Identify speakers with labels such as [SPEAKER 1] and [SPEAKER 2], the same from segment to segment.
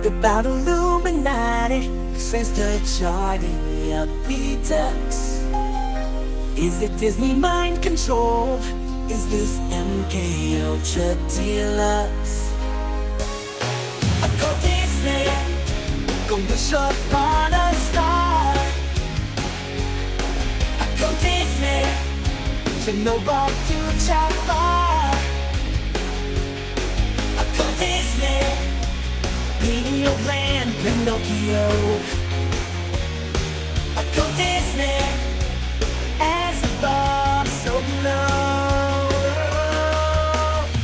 [SPEAKER 1] ask about Illuminati. Since the charting of Beatles Is it Disney mind control? Is this MK Ultra Deluxe? I go Disney. Go wish upon a star. I go Disney. To know what to Jafar I Video Land Pinocchio. I go Disney As a bomb so low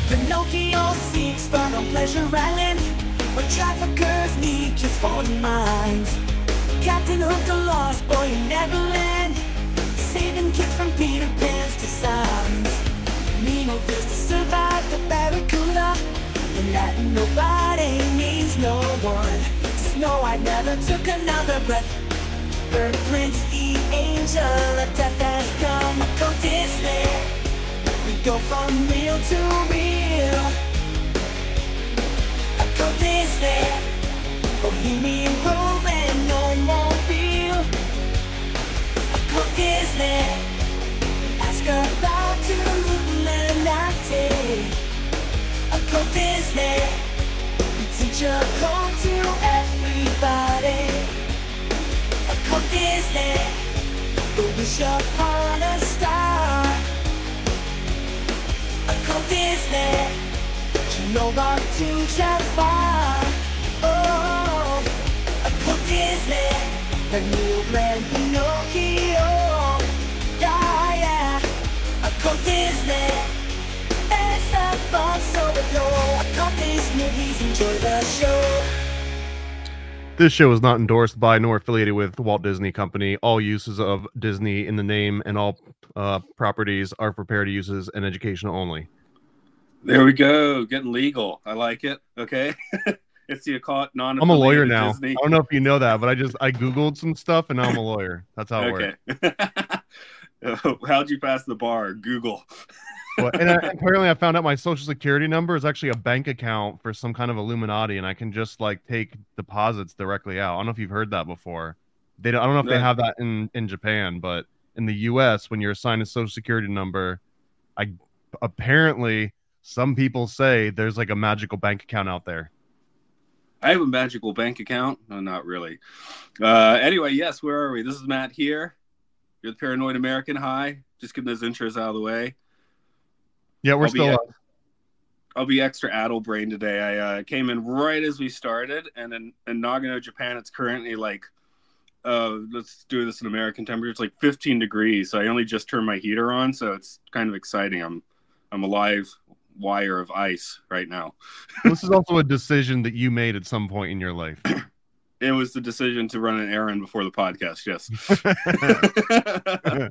[SPEAKER 1] Pinocchio seeks final pleasure island Where traffickers need just fallen minds Captain Hook the lost boy in Neverland Saving kids from Peter Pan's designs. Nemo feels to survive the Barracuda that nobody means no one. Snow White never took another breath. Bird Prince, the angel of death has come Go Disney We go from real to real. Go Disney Bohemian Grove and no more Go Disney Ask her about Go Disney We teach a code to everybody. Go Disney Go wish upon a star. Go Disney You know what to Jafar Oh Go Disney The new brand
[SPEAKER 2] This show is not endorsed by nor affiliated with the Walt Disney Company. All uses of Disney in the name and all uh, properties are for parody uses and educational only.
[SPEAKER 3] There we go. Getting legal. I like it. Okay. it's the caught non
[SPEAKER 2] I'm a lawyer now. I don't know if you know that, but I just I googled some stuff and now I'm a lawyer. That's how it
[SPEAKER 3] Okay.
[SPEAKER 2] works.
[SPEAKER 3] How'd you pass the bar? Google.
[SPEAKER 2] Well, and I, apparently, I found out my social security number is actually a bank account for some kind of Illuminati, and I can just like take deposits directly out. I don't know if you've heard that before. They don't, I don't know if they have that in in Japan, but in the U.S., when you're assigned a social security number, I apparently some people say there's like a magical bank account out there.
[SPEAKER 3] I have a magical bank account. No, not really. Uh, anyway, yes, where are we? This is Matt here. You're the Paranoid American. Hi. Just getting those intros out of the way.
[SPEAKER 2] Yeah, we're
[SPEAKER 3] I'll
[SPEAKER 2] still. up.
[SPEAKER 3] I'll be extra addle brain today. I uh, came in right as we started, and in, in Nagano, Japan, it's currently like, uh, let's do this in American temperature. It's like 15 degrees. So I only just turned my heater on, so it's kind of exciting. I'm I'm a live wire of ice right now.
[SPEAKER 2] this is also a decision that you made at some point in your life.
[SPEAKER 3] It was the decision to run an errand before the podcast. Yes.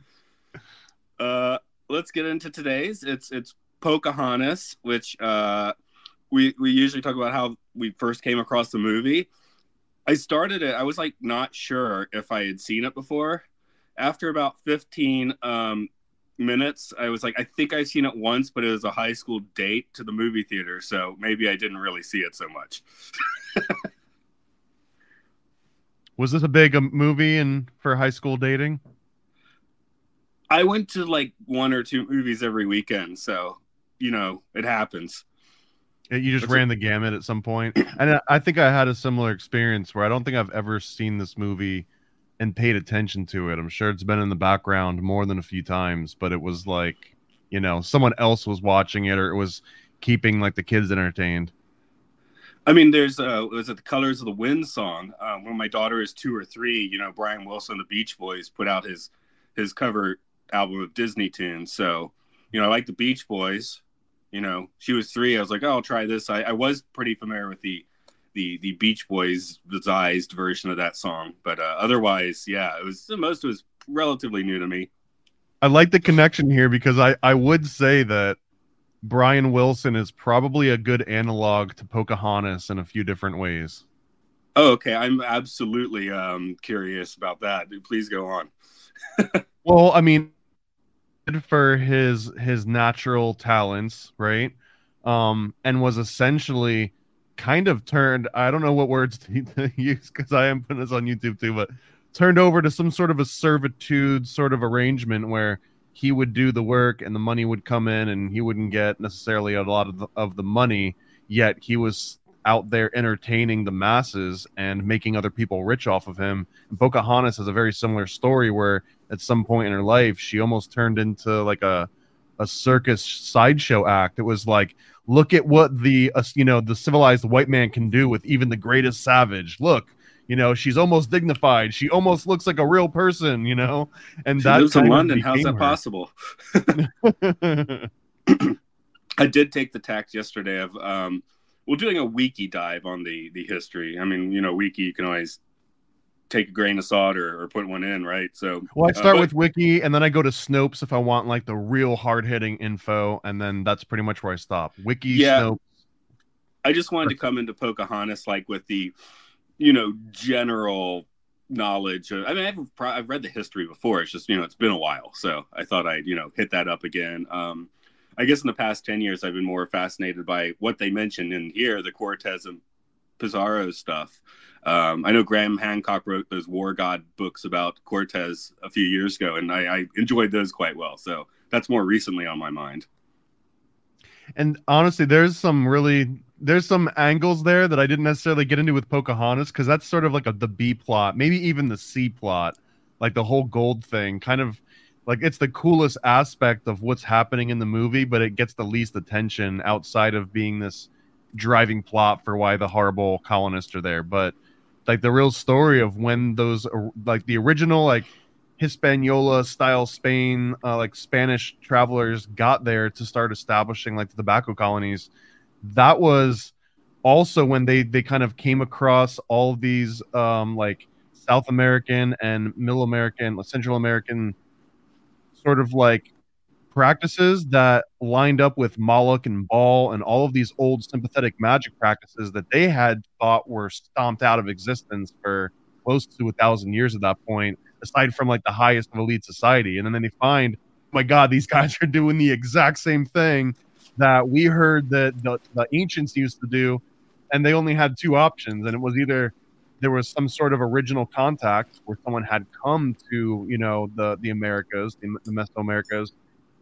[SPEAKER 3] uh, let's get into today's. It's it's Pocahontas, which uh, we we usually talk about how we first came across the movie. I started it. I was like not sure if I had seen it before. After about fifteen um, minutes, I was like, I think I've seen it once, but it was a high school date to the movie theater, so maybe I didn't really see it so much.
[SPEAKER 2] Was this a big um, movie and for high school dating?
[SPEAKER 3] I went to like one or two movies every weekend, so you know it happens.
[SPEAKER 2] Uh, You just
[SPEAKER 3] That's
[SPEAKER 2] ran the gamut at some point, and I- I think I had a similar experience where I don't think I've ever seen this movie and paid attention to it. I'm sure it's been in the background more than a few times, but it was like, you know, someone else was watching it or it was keeping like the kids entertained.
[SPEAKER 3] I mean, there's uh, was it the Colors of the Wind song? Um, when my daughter is two or three, you know, Brian Wilson, the Beach Boys, put out his his cover album of Disney tunes. So, you know, I like the Beach Boys. You know, she was three. I was like, oh, I'll try this. I, I was pretty familiar with the the the Beach Boys devised version of that song, but uh, otherwise, yeah, it was the most was relatively new to me.
[SPEAKER 2] I like the connection here because I I would say that Brian Wilson is probably a good analog to Pocahontas in a few different ways.
[SPEAKER 3] Oh, okay. I'm absolutely um, curious about that. Please go on.
[SPEAKER 2] Well, I mean, for his his natural talents, right? Um, and was essentially kind of turned. I don't know what words to use because I am putting this on YouTube too, but turned over to some sort of a servitude sort of arrangement where he would do the work and the money would come in and he wouldn't get necessarily a lot of the, of the money yet he was out there entertaining the masses and making other people rich off of him. And Pocahontas has a very similar story where at some point in her life she almost turned into like a a circus sideshow act. It was like, look at what the uh, you know the civilized white man can do with even the greatest savage. Look, you know she's almost dignified. She almost looks like a real person. You know, and
[SPEAKER 3] she
[SPEAKER 2] that
[SPEAKER 3] lives in London. How's that
[SPEAKER 2] became
[SPEAKER 3] possible? I did take the tact yesterday of um, well doing a wiki dive on the the history. I mean, you know, wiki you can always take a grain of salt or, or put one in, right? So
[SPEAKER 2] Well, I
[SPEAKER 3] uh,
[SPEAKER 2] start
[SPEAKER 3] but-
[SPEAKER 2] with Wiki, and then I go to Snopes if I want like the real hard hitting info, and then that's pretty much where I stop. Wiki,
[SPEAKER 3] Yeah.
[SPEAKER 2] Snopes.
[SPEAKER 3] I just wanted to come into Pocahontas like with the, you know, general knowledge. Of, I mean, I've I've read the history before. It's just you know it's been a while, so I thought I'd you know hit that up again. Um, I guess in the past ten years, I've been more fascinated by what they mentioned in here, the Cortez and Pizarro stuff. Um, I know Graham Hancock wrote those War God books about Cortez a few years ago, and I, I enjoyed those quite well. So that's more recently on my mind.
[SPEAKER 2] And honestly, there's some really there's some angles there that I didn't necessarily get into with Pocahontas because that's sort of like a the B plot, maybe even the C plot, like the whole gold thing, kind of like it's the coolest aspect of what's happening in the movie, but it gets the least attention outside of being this driving plot for why the horrible colonists are there. But like the real story of when those like the original like Hispaniola style Spain, uh, like Spanish travelers got there to start establishing like the tobacco colonies. That was also when they they kind of came across all these um, like South American and Middle American, Central American sort of like practices that lined up with Moloch and Baal and all of these old sympathetic magic practices that they had thought were stomped out of existence for close to a thousand years at that point, aside from like the highest of elite society. And then they find, oh my God, these guys are doing the exact same thing that we heard that the, the ancients used to do. And they only had two options. And it was either there was some sort of original contact where someone had come to, you know, the, the Americas, the, the Mesoamericas,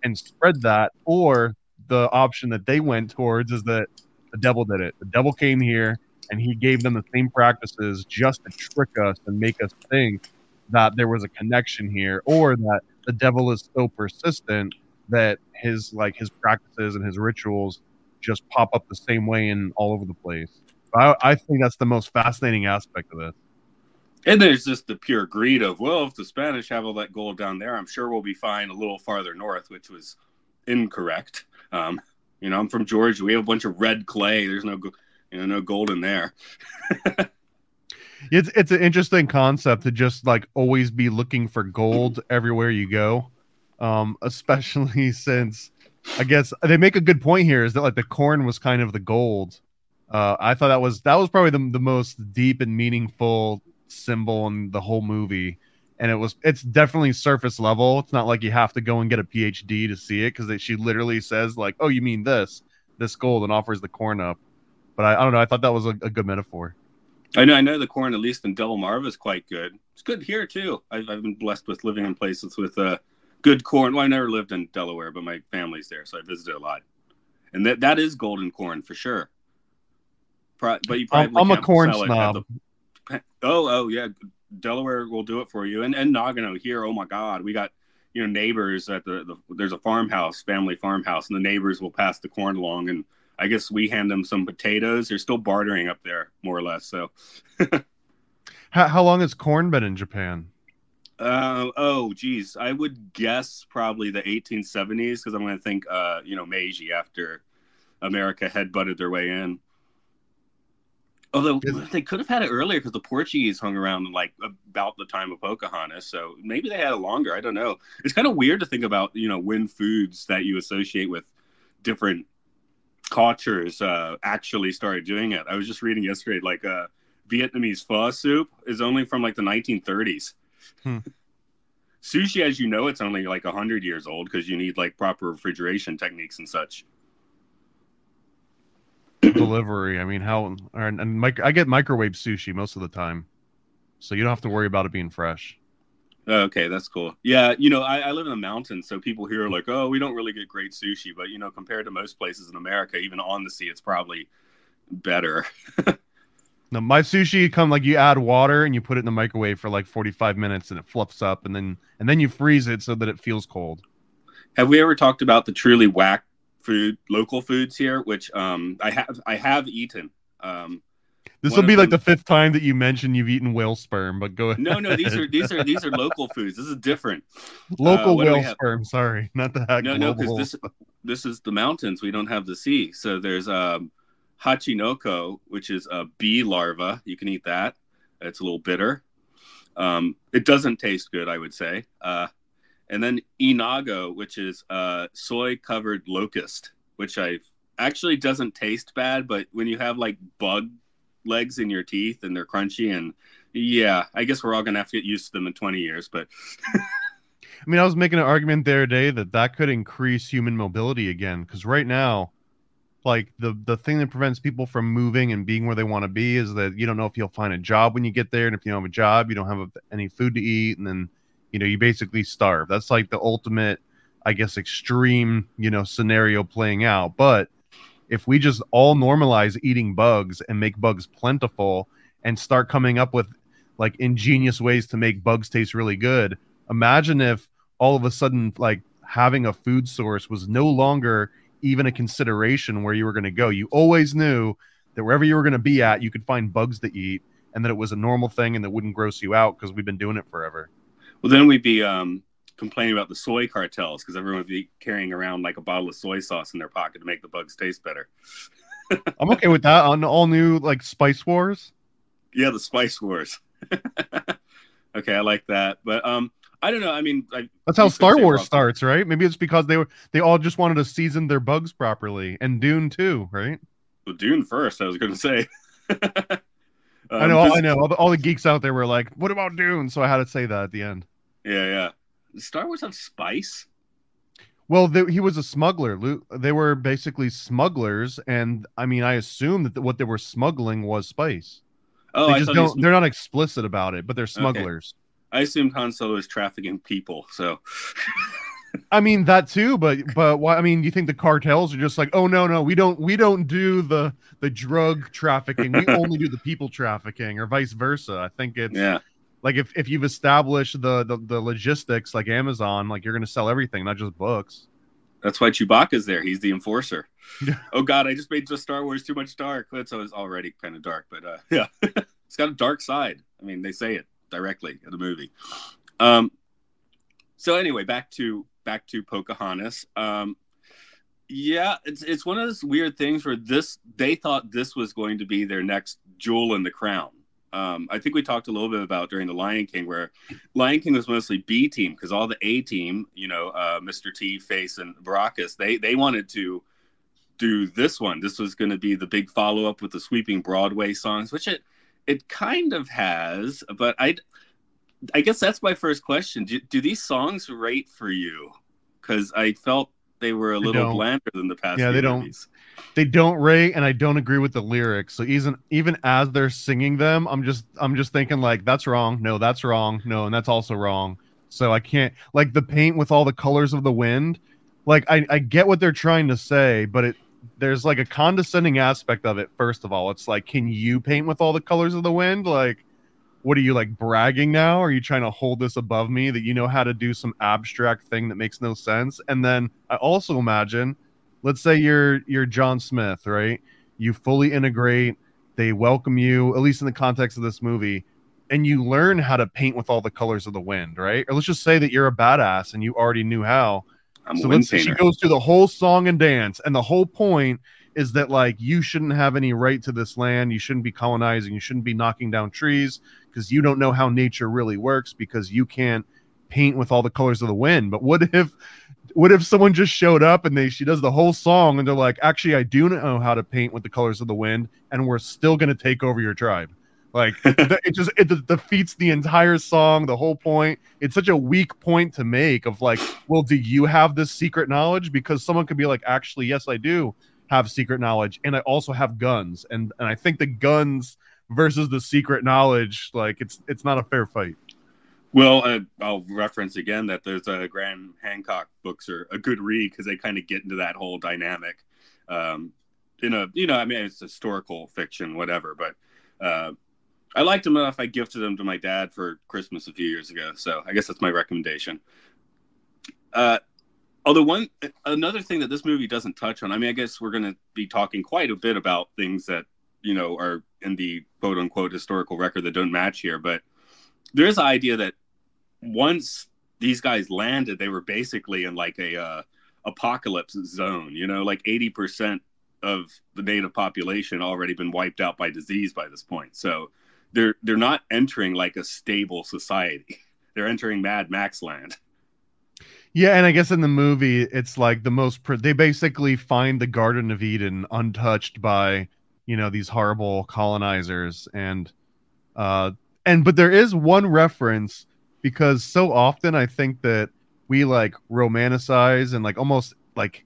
[SPEAKER 2] and spread that, or the option that they went towards is that the devil did it. The devil came here and he gave them the same practices just to trick us and make us think that there was a connection here, or that the devil is so persistent that his like his practices and his rituals just pop up the same way in all over the place. I, I think that's the most fascinating aspect of this.
[SPEAKER 3] And there's just the pure greed of, well, if the Spanish have all that gold down there, I'm sure we'll be fine a little farther north, which was incorrect. Um, you know, I'm from Georgia. We have a bunch of red clay. There's no, you know, no gold in there.
[SPEAKER 2] It's it's an interesting concept to just like always be looking for gold everywhere you go. Um, especially since I guess they make a good point here is that like the corn was kind of the gold. Uh, I thought that was that was probably the, the most deep and meaningful symbol in the whole movie. And it was it's definitely surface level. It's not like you have to go and get a PhD to see it because she literally says like, "Oh, you mean this, this gold," and offers the corn up. But I, I don't know. I thought that was a, a good metaphor.
[SPEAKER 3] I know, I know the corn, at least in Delmarva, is quite good. It's good here too. I've, I've been blessed with living in places with uh, good corn. Well, I never lived in Delaware, but my family's there, so I visited a lot. And that that is golden corn for sure. Pro- but you
[SPEAKER 2] I'm,
[SPEAKER 3] probably
[SPEAKER 2] I'm a
[SPEAKER 3] can't
[SPEAKER 2] corn snob.
[SPEAKER 3] the- oh, oh yeah, Delaware will do it for you, and and Nagano here. Oh my God, we got you know neighbors at the, the there's a farmhouse, family farmhouse, and the neighbors will pass the corn along, and I guess we hand them some potatoes. They're still bartering up there, more or less. So.
[SPEAKER 2] How, how long has corn been in Japan?
[SPEAKER 3] Uh, oh, geez. I would guess probably the 1870s because I'm going to think, uh, you know, Meiji after America had butted their way in. Although they could have had it earlier because the Portuguese hung around like about the time of Pocahontas, so maybe they had it longer. I don't know. It's kind of weird to think about, you know, when foods that you associate with different cultures uh, actually started doing it. I was just reading yesterday, like uh, Vietnamese pho soup is only from like the 1930s.
[SPEAKER 2] Hmm.
[SPEAKER 3] Sushi, as you know, it's only like 100 years old because you need like proper refrigeration techniques and such.
[SPEAKER 2] Delivery. I mean, how or, and mic- I get microwave sushi most of the time, so you don't have to worry about it being fresh.
[SPEAKER 3] Okay, that's cool. Yeah, you know, I, I live in the mountains, so people here are like, "Oh, we don't really get great sushi," but you know, compared to most places in America, even on the sea, it's probably better.
[SPEAKER 2] No, my sushi come like you add water and you put it in the microwave for like 45 minutes and it fluffs up and then and then you freeze it so that it feels cold.
[SPEAKER 3] Have we ever talked about the truly whack food, local foods here, which um, I have I have eaten. Um,
[SPEAKER 2] This will be like
[SPEAKER 3] them-
[SPEAKER 2] the fifth time that you mentioned you've eaten whale sperm, but go ahead.
[SPEAKER 3] no, no, these are these are these are local foods. This is different.
[SPEAKER 2] local
[SPEAKER 3] uh, what do we
[SPEAKER 2] whale sperm. Sorry, not the
[SPEAKER 3] No, no, because this this is the mountains. We don't have the sea, so there's um, hachinoko, which is a bee larva. You can eat that. It's a little bitter. Um, it doesn't taste good, I would say. Uh, and then inago, which is uh, soy covered locust, which I actually doesn't taste bad, but when you have like bug legs in your teeth and they're crunchy and yeah, I guess we're all gonna have to get used to them in 20 years, but
[SPEAKER 2] I mean, I was making an argument the other day that that could increase human mobility again because right now, like the the thing that prevents people from moving and being where they want to be is that you don't know if you'll find a job when you get there, and if you don't have a job, you don't have any food to eat, and then you know you basically starve. That's like the ultimate, I guess, extreme you know scenario playing out. But if we just all normalize eating bugs and make bugs plentiful and start coming up with like ingenious ways to make bugs taste really good imagine if all of a sudden like having a food source was no longer even a consideration where you were going to go you always knew that wherever you were going to be at you could find bugs to eat and that it was a normal thing and that wouldn't gross you out because we've been doing it forever
[SPEAKER 3] Well, then we'd be um, complaining about the soy cartels because everyone would be carrying around like a bottle of soy sauce in their pocket to make the bugs taste better.
[SPEAKER 2] i'm okay with that on all new like spice wars
[SPEAKER 3] Yeah, the spice wars. okay, I like that, but um, I don't know. I mean, I,
[SPEAKER 2] that's how star wars starts right maybe it's because they were they all just wanted to season their bugs properly and dune too right
[SPEAKER 3] well, Dune first. I was going to say.
[SPEAKER 2] i
[SPEAKER 3] Um,
[SPEAKER 2] know
[SPEAKER 3] this-
[SPEAKER 2] i know all the, all the geeks out there were like what about dune so i had to say that at the end
[SPEAKER 3] Yeah, yeah. Does Star Wars have spice?
[SPEAKER 2] Well, they, he was a smuggler. They were basically smugglers, and I mean, I assume that what they were smuggling was spice.
[SPEAKER 3] Oh,
[SPEAKER 2] they
[SPEAKER 3] I
[SPEAKER 2] just don't. They're not explicit about it, but they're smugglers.
[SPEAKER 3] I assumed Han Solo is trafficking people. So
[SPEAKER 2] I mean that too, but but why? I mean, you think the cartels are just like, oh no, no, we don't we don't do the the drug trafficking. We only do the people trafficking, or vice versa. I think it's
[SPEAKER 3] yeah,
[SPEAKER 2] like if if you've established the the, the logistics like Amazon, like you're going to sell everything, not just books.
[SPEAKER 3] that's why Chewbacca's there. He's the enforcer. Oh God, I just made the Star Wars too much dark. It's always already kind of dark, but uh, yeah, it's got a dark side. I mean, they say it directly in the movie. Um, so anyway, back to back to Pocahontas. Um, yeah, it's it's one of those weird things where this they thought this was going to be their next jewel in the crown. Um, I think we talked a little bit about during the Lion King, where Lion King was mostly B team because all the A team, you know, uh, Mr. T, Face, and Baracus, they they wanted to do this one. This was going to be the big follow up with the sweeping Broadway songs, which it it kind of has. But I I guess that's my first question. Do, do these songs rate for you? Because I felt they were a
[SPEAKER 2] They
[SPEAKER 3] little
[SPEAKER 2] don't.
[SPEAKER 3] blander than the past.
[SPEAKER 2] Yeah, they don't. they don't rate and i don't agree with the lyrics so even even as they're singing them i'm just i'm just thinking like that's wrong no that's wrong no and that's also wrong so i can't like the paint with all the colors of the wind like i i get what they're trying to say but it there's like a condescending aspect of it first of all it's like can you paint with all the colors of the wind like what are you like bragging now are you trying to hold this above me that you know how to do some abstract thing that makes no sense and then i also imagine let's say you're you're John Smith, right? You fully integrate, they welcome you, at least in the context of this movie, and you learn how to paint with all the colors of the wind, right? Or let's just say that you're a badass and you already knew how.
[SPEAKER 3] I'm
[SPEAKER 2] so let's say she goes through the whole song and dance, and the whole point is that like you shouldn't have any right to this land, you shouldn't be colonizing, you shouldn't be knocking down trees because you don't know how nature really works because you can't paint with all the colors of the wind. But what if what if someone just showed up and they she does the whole song and they're like, actually, I do know how to paint with the colors of the wind, and we're still gonna take over your tribe. Like it just it defeats the entire song, the whole point. It's such a weak point to make of like, well, do you have this secret knowledge? Because someone could be like, actually, yes, I do have secret knowledge and I also have guns and and I think the guns versus the secret knowledge like it's it's not a fair fight.
[SPEAKER 3] Well, uh, I'll reference again that there's a Graham Hancock books are a good read because they kind of get into that whole dynamic. Um, in a you know, I mean, it's historical fiction, whatever, but uh, I liked them enough. I gifted them to my dad for Christmas a few years ago, so I guess that's my recommendation. Uh, although one another thing that this movie doesn't touch on, I mean, I guess we're going to be talking quite a bit about things that you know are in the quote unquote historical record that don't match here, but there is an idea that once these guys landed, they were basically in like a uh, apocalypse zone. You know, like eighty percent of the native population already been wiped out by disease by this point. So they're they're not entering like a stable society. They're entering Mad Max land.
[SPEAKER 2] Yeah, and I guess in the movie, it's like the most. they basically find the Garden of Eden untouched by, you know, these horrible colonizers, and, uh, and but there is one reference because so often I think that we like romanticize and like almost like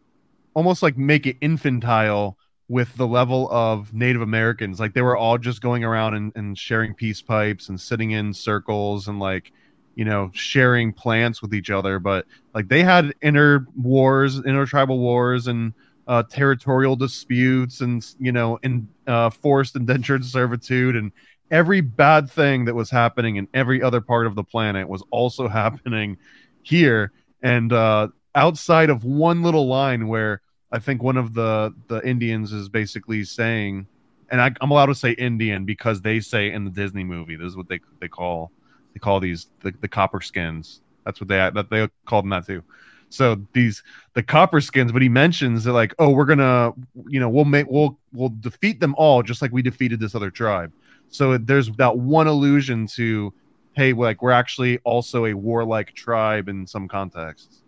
[SPEAKER 2] almost like make it infantile with the level of Native Americans. Like they were all just going around and, and sharing peace pipes and sitting in circles and like, you know, sharing plants with each other. But like they had inner wars, intertribal wars and uh, territorial disputes and, you know, in uh, forced indentured servitude and every bad thing that was happening in every other part of the planet was also happening here. And uh, outside of one little line where i think one of the the indians is basically saying and I, am allowed to say indian because they say in the disney movie this is what they they call they call these the, the copper skins. That's what they that they call them that too so these the copper skins but he mentions that like oh we're gonna you know we'll make we'll we'll defeat them all just like we defeated this other tribe so there's that one allusion to, hey, like we're actually also a warlike tribe in some contexts.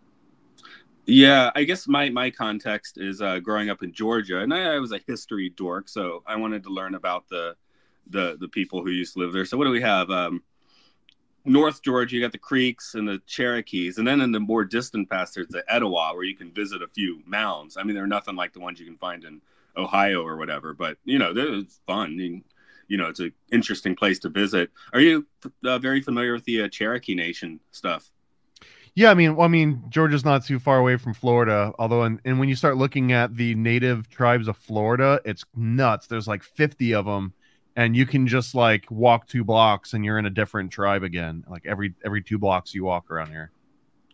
[SPEAKER 3] Yeah, I guess my my context is uh, growing up in Georgia, and I, I, was a history dork, so I wanted to learn about the the the people who used to live there. So what do we have? Um, North Georgia, you got the Creeks and the Cherokees, and then in the more distant past, there's the Etowah, where you can visit a few mounds. I mean, they're nothing like the ones you can find in Ohio or whatever, but you know, it's fun. You you know it's an interesting place to visit. Are you uh, very familiar with the uh, Cherokee Nation stuff?
[SPEAKER 2] Yeah, I mean, well, I mean, Georgia's not too far away from Florida. Although, and, and when you start looking at the native tribes of Florida, it's nuts. There's like 50 of them, and you can just like walk two blocks and you're in a different tribe again. Like every every two blocks you walk around here.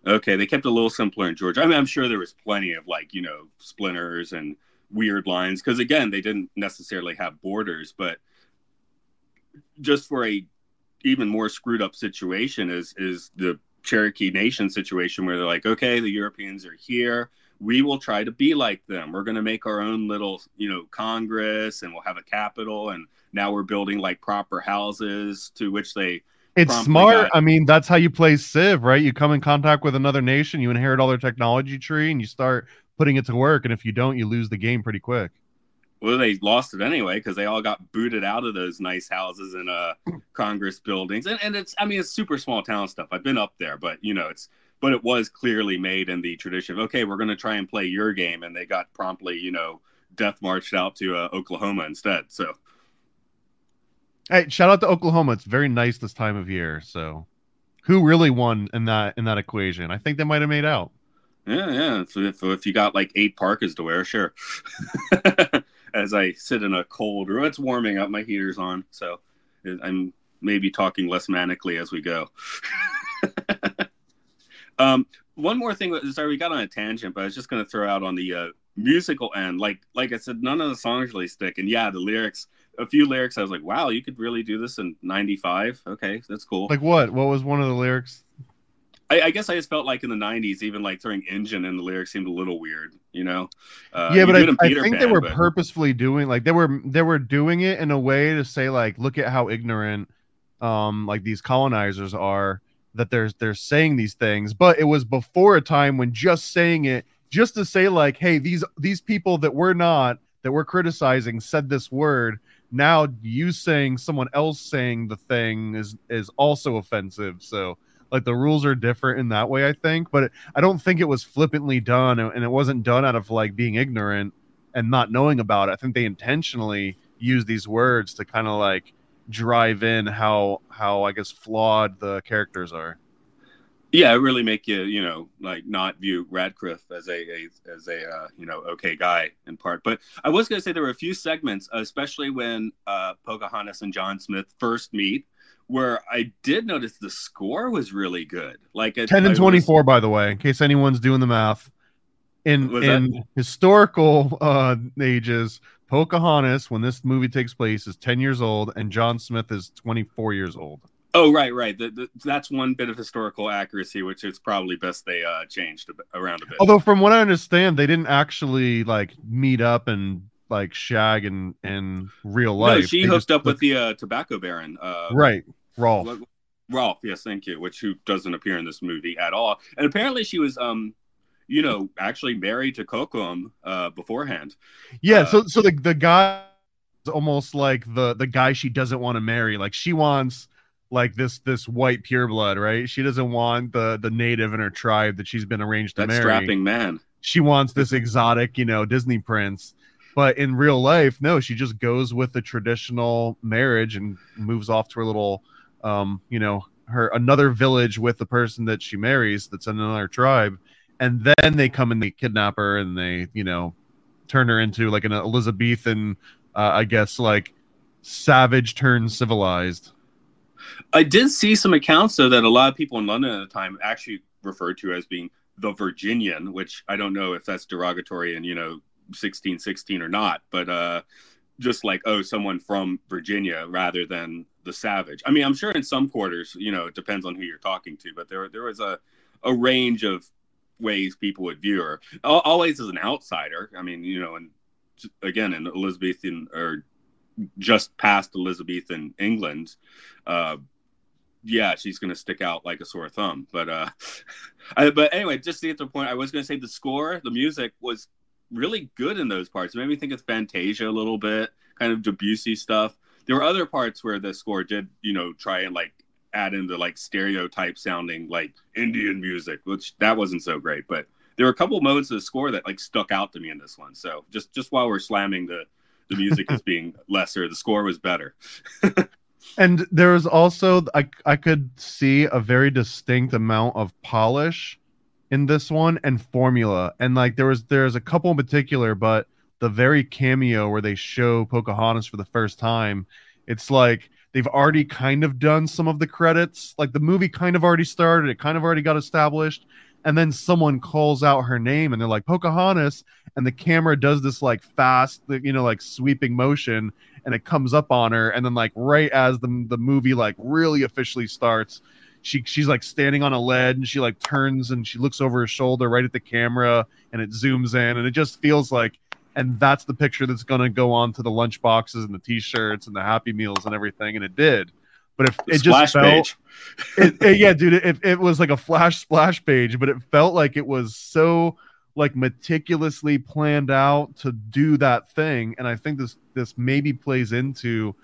[SPEAKER 3] Okay, they kept a little simpler in Georgia. I mean, I'm sure there was plenty of like you know splinters and weird lines because again, they didn't necessarily have borders, but just for a even more screwed up situation is is the Cherokee Nation situation where they're like, okay, the Europeans are here. We will try to be like them. We're going to make our own little, you know, Congress and we'll have a capital. And now we're building like proper houses to which they.
[SPEAKER 2] It's smart. Got... I mean, that's how you play Civ, right? You come in contact with another nation, you inherit all their technology tree, and you start putting it to work. And if you don't, you lose the game pretty quick
[SPEAKER 3] well, they lost it anyway because they all got booted out of those nice houses and uh, Congress buildings. And, and it's, I mean, it's super small town stuff. I've been up there, but you know, it's, but it was clearly made in the tradition of, okay, we're going to try and play your game. And they got promptly, you know, death marched out to uh, Oklahoma instead. So,
[SPEAKER 2] hey, shout out to Oklahoma. It's very nice this time of year. So, who really won in that in that equation? I think they might have made out.
[SPEAKER 3] Yeah, yeah. So if, if you got like eight parkas to wear, sure. as I sit in a cold room. It's warming up. My heater's on, so I'm maybe talking less manically as we go. um, one more thing. Sorry, we got on a tangent, but I was just going to throw out on the uh, musical end. Like, like I said, none of the songs really stick, and yeah, the lyrics. A few lyrics, I was like, "Wow, you could really do this in '95." Okay, that's cool.
[SPEAKER 2] Like what? What was one of the lyrics?
[SPEAKER 3] I, I, guess I just felt like in the '90s, even like throwing "Injun" in the lyrics seemed a little weird, you know.
[SPEAKER 2] Uh, yeah, but I, I, think Pan, they were but... purposefully doing like they were they were doing it in a way to say like, look at how ignorant, um, like these colonizers are that they're they're saying these things. But it was before a time when just saying it, just to say like, hey, these these people that we're not that we're criticizing said this word. Now you saying someone else saying the thing is is also offensive. So like the rules are different in that way, I think. But I don't think it was flippantly done, and it wasn't done out of like being ignorant. and not knowing about it. I think they intentionally use these words to kind of like drive in how how I guess flawed the characters are.
[SPEAKER 3] Yeah, it really make you you know like not view Ratcliffe as a, a as a uh, you know okay guy in part. But I was going to say there were a few segments, especially when uh, Pocahontas and John Smith first meet, where I did notice the score was really good. Like it,
[SPEAKER 2] ten and twenty four, by the way, in case anyone's doing the math. In in
[SPEAKER 3] that-
[SPEAKER 2] historical uh, ages, Pocahontas, when this movie takes place, is ten years old, and John Smith is twenty four years old.
[SPEAKER 3] Oh, right, right. The, the, that's one bit of historical accuracy, which is probably best they uh, changed a bit, around a bit.
[SPEAKER 2] Although, from what I understand, they didn't actually like meet up and like shag in in real life.
[SPEAKER 3] no, she
[SPEAKER 2] They
[SPEAKER 3] hooked up with the uh, tobacco baron. Uh,
[SPEAKER 2] right
[SPEAKER 3] Rolfe. Rolfe, yes, thank you. Which who doesn't appear in this movie at all, and apparently she was, um, you know, actually married to Kocoum uh, beforehand.
[SPEAKER 2] Yeah,
[SPEAKER 3] uh,
[SPEAKER 2] so so the the guy is almost like the the guy she doesn't want to marry. Like she wants like this this white pureblood, right? She doesn't want the the native in her tribe that she's been arranged to
[SPEAKER 3] That
[SPEAKER 2] marry.
[SPEAKER 3] strapping man.
[SPEAKER 2] She wants this exotic, you know, Disney prince. But in real life, no, she just goes with the traditional marriage and moves off to her little um, you know, her another village with the person that she marries that's in another tribe. And then they come and they kidnap her and they, you know, turn her into like an Elizabethan, uh, I guess, like savage turned civilized.
[SPEAKER 3] I did see some accounts though that a lot of people in London at the time actually referred to as being the Virginian, which I don't know if that's derogatory in you know 1616 or not, but uh, just like oh someone from Virginia rather than the savage. I mean, I'm sure in some quarters, you know, it depends on who you're talking to, but there there was a a range of ways people would view her. Always as an outsider. I mean, you know, and again in Elizabethan or just past Elizabethan England, uh, yeah, she's gonna stick out like a sore thumb. But uh, I, but anyway, just to get to the point, I was gonna say the score, the music was really good in those parts. It made me think of Fantasia a little bit, kind of Debussy stuff. There were other parts where the score did, you know, try and like add in the like stereotype sounding like Indian music, which that wasn't so great. But there were a couple moments of the score that like stuck out to me in this one. So just just while we're slamming the the music as being lesser, the score was better.
[SPEAKER 2] And there was also I I could see a very distinct amount of polish in this one and formula. And like there was there's a couple in particular, but the very cameo where they show Pocahontas for the first time, it's like they've already kind of done some of the credits. Like the movie kind of already started, it kind of already got established. And then someone calls out her name and they're like, Pocahontas. And the camera does this like fast, you know, like sweeping motion and it comes up on her. And then, like, right as the, the movie like really officially starts, she she's like standing on a ledge and she like turns and she looks over her shoulder right at the camera and it zooms in and it just feels like and that's the picture that's going to go on to the lunch boxes and the t-shirts and the happy meals and everything and it did but it, it just felt it, it- yeah dude it, it was like a flash splash page but it felt like it was so like meticulously planned out to do that thing. And i think this this maybe plays into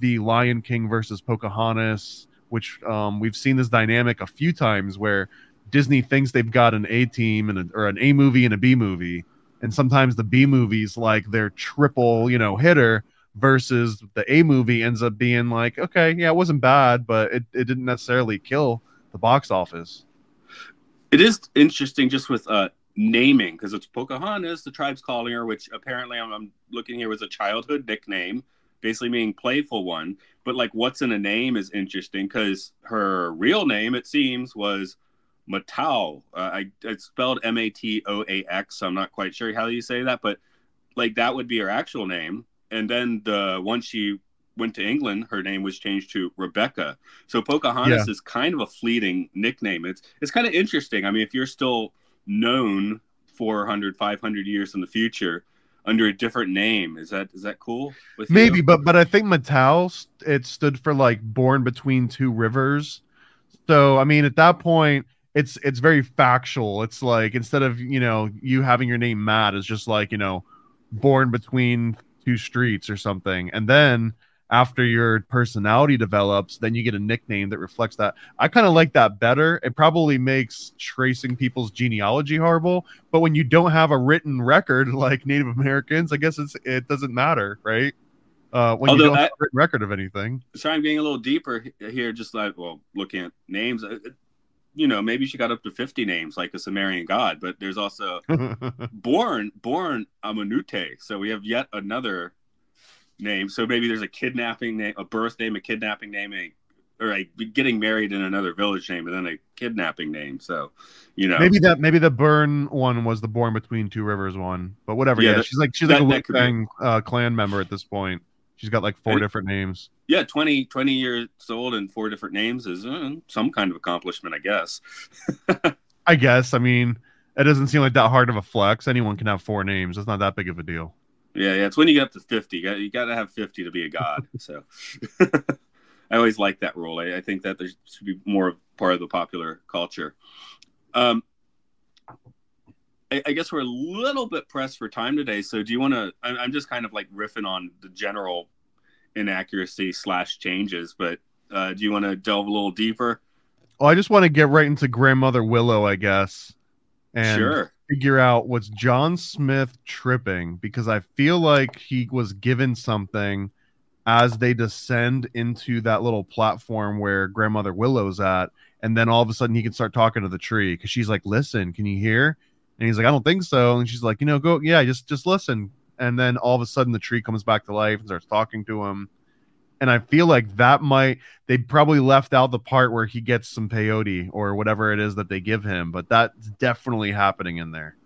[SPEAKER 2] the lion king versus pocahontas which um, we've seen this dynamic a few times where disney thinks they've got an a team and a, or an a movie and a b movie. And sometimes the b movies like their triple you know hitter versus the A movie ends up being like, okay, yeah, it wasn't bad, but it, it didn't necessarily kill the box office.
[SPEAKER 3] It is interesting just with uh, naming because it's Pocahontas, the tribe's calling her, which apparently I'm, I'm looking here was a childhood nickname, basically meaning playful one. But like, what's in a name is interesting because her real name, it seems, was Matau. Uh, I it's spelled M A T O A X. So I'm not quite sure how you say that, but like that would be her actual name. And then the once she went to England, her name was changed to Rebecca. So Pocahontas is kind of a fleeting nickname. It's it's kind of interesting. I mean, if you're still known 400, 500 years in the future under a different name, is that is that cool? With you?
[SPEAKER 2] Maybe, but but I think st- it stood for like born between two rivers. So I mean, at that point, it's it's very factual. It's like instead of you know you having your name Matt, it's just like you know born between two streets or something. And then after your personality develops, then you get a nickname that reflects that. I kind of like that better. It probably makes tracing people's genealogy horrible, but when you don't have a written record like Native Americans, I guess it's it doesn't matter, right? Uh, when
[SPEAKER 3] Although
[SPEAKER 2] you don't
[SPEAKER 3] I-
[SPEAKER 2] have a written record of anything.
[SPEAKER 3] Sorry, I'm getting a little deeper here. Just like well, looking at names, uh, you know, maybe she got up to 50 names like a Sumerian god. But there's also born born Amonute. So we have yet another name. So maybe there's a kidnapping name, a birth name, a kidnapping name, a, or a getting married in another village name, and then a kidnapping name. So, you know,
[SPEAKER 2] maybe that maybe the burn one was the born between two rivers one, but whatever.
[SPEAKER 3] Yeah,
[SPEAKER 2] Yeah,
[SPEAKER 3] that-
[SPEAKER 2] she's like she's like a
[SPEAKER 3] that
[SPEAKER 2] Wu
[SPEAKER 3] be-
[SPEAKER 2] Tang uh, clan member at this point. She's got like four
[SPEAKER 3] And-
[SPEAKER 2] different names.
[SPEAKER 3] yeah, 20, 20 years old and four different names is uh, some kind of accomplishment, I guess.
[SPEAKER 2] I guess. I mean, it doesn't seem like that hard of a flex. Anyone can have four names. It's not that big of a deal.
[SPEAKER 3] Yeah, yeah, it's when you get up to 50. You got, you got to have 50 to be a god. So I always like that rule. I, I think that there should be more of part of the popular culture. Um, I, I guess we're a little bit pressed for time today. So do you want to? I'm I'm just kind of like riffing on the general inaccuracy slash changes, but uh, do you want to delve a little deeper?
[SPEAKER 2] Well, I just want to get right into grandmother Willow, I guess, and
[SPEAKER 3] sure.
[SPEAKER 2] figure out what's John Smith tripping because I feel like he was given something as they descend into that little platform where grandmother Willow's at, and then all of a sudden he can start talking to the tree because she's like, "Listen, can you hear?" And he's like, "I don't think so," and she's like, "You know, go, yeah, just just listen." And then all of a sudden the tree comes back to life and starts talking to him. And I feel like that might they probably left out the part where he gets some peyote or whatever it is that they give him, but that's definitely happening in there.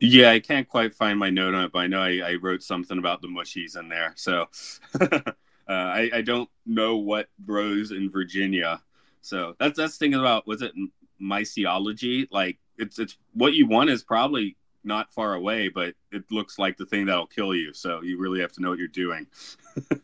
[SPEAKER 3] Yeah, I can't quite find my note on it, but I know I, I wrote something about the mushies in there. So uh, I, I don't know what grows in Virginia. So that's that's thinking about was it mycology? Like it's it's what you want is probably not far away, but it looks like the thing that'll kill you. So you really have to know what you're doing.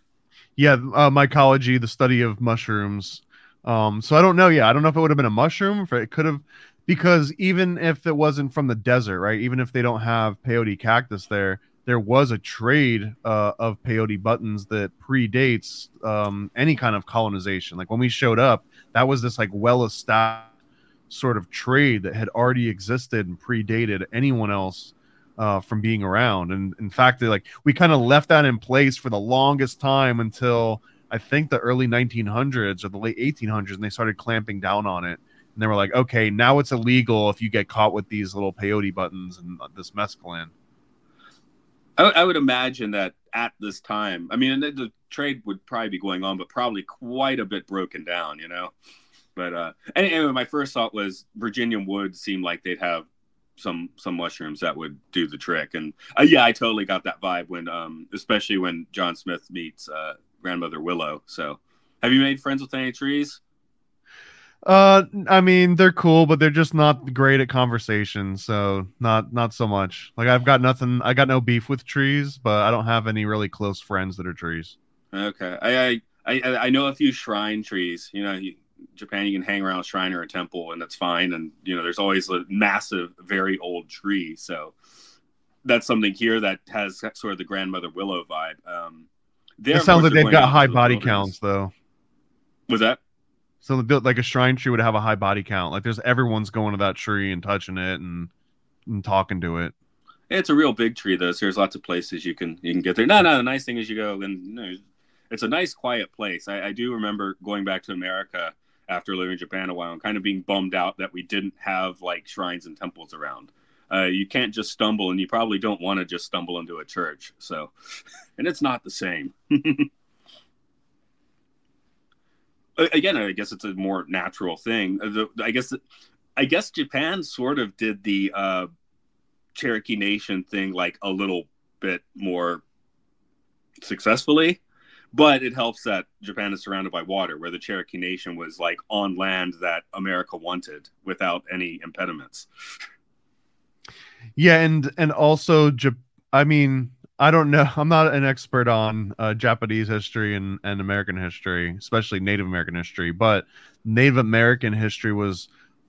[SPEAKER 2] Yeah, uh, mycology, the study of mushrooms. Um, so I don't know. Yeah, I don't know if it would have been a mushroom, if it could have, because even if it wasn't from the desert, right? Even if they don't have peyote cactus there, there was a trade uh, of peyote buttons that predates um, any kind of colonization. Like when we showed up, that was this like well-established sort of trade that had already existed and predated anyone else uh, from being around. And in fact, they like we kind of left that in place for the longest time until I think the early 1900s or the late 1800s, and they started clamping down on it. And they were like, okay, now it's illegal if you get caught with these little peyote buttons and this mescaline.
[SPEAKER 3] I, I would imagine that at this time, I mean, the, the trade would probably be going on, but probably quite a bit broken down, you know. But uh, anyway, my first thought was Virginia wood seemed like they'd have some some mushrooms that would do the trick, and uh, yeah, I totally got that vibe when, um, especially when John Smith meets uh, grandmother Willow. So, have you made friends with any trees?
[SPEAKER 2] Uh, I mean, they're cool, but they're just not great at conversation. So not not so much. Like I've got nothing. I got no beef with trees, but I don't have any really close friends that are trees.
[SPEAKER 3] Okay, I I I, I know a few shrine trees. You know, you, Japan, you can hang around a shrine or a temple, and that's fine. And you know, there's always a massive, very old tree. So that's something here that has sort of the grandmother willow vibe. Um, there,
[SPEAKER 2] It sounds like they've got high body
[SPEAKER 3] wilderness.
[SPEAKER 2] counts, though.
[SPEAKER 3] Was that?
[SPEAKER 2] So the- like a shrine tree would have a high body count. Like there's everyone's going to that tree and touching it and, and talking to it.
[SPEAKER 3] It's a real big tree, though. So there's lots of places you can you can get there. No, no. The nice thing is you go and you know, it's a nice, quiet place. I, I do remember going back to America after living in Japan a while and kind of being bummed out that we didn't have like shrines and temples around. Uh, you can't just stumble, and you probably don't want to just stumble into a church. So, and it's not the same. Again, I guess it's a more natural thing. Uh, I guess, I guess Japan sort of did the uh, Cherokee Nation thing like a little bit more successfully, but it helps that Japan is surrounded by water, where the Cherokee Nation was like on land that America wanted without any impediments.
[SPEAKER 2] Yeah, and and also, I mean, I don't know. I'm not an expert on uh, Japanese history and, and American history, especially Native American history, but Native American history was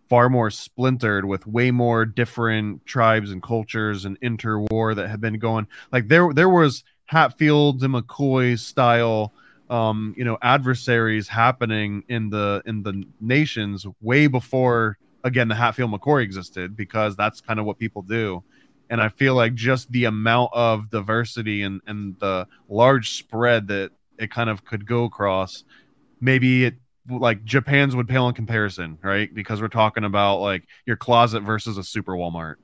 [SPEAKER 2] far more splintered with way more different tribes and cultures and interwar that had been going. Like there, there was Hatfields and McCoy style um, you know, adversaries happening in the in the nations way before again the Hatfield McCoy existed because that's kind of what people do. And I feel like just the amount of diversity and, and the large spread that it kind of could go across, maybe it like Japan's would pale in comparison, right? Because we're talking about like your closet versus a super Walmart.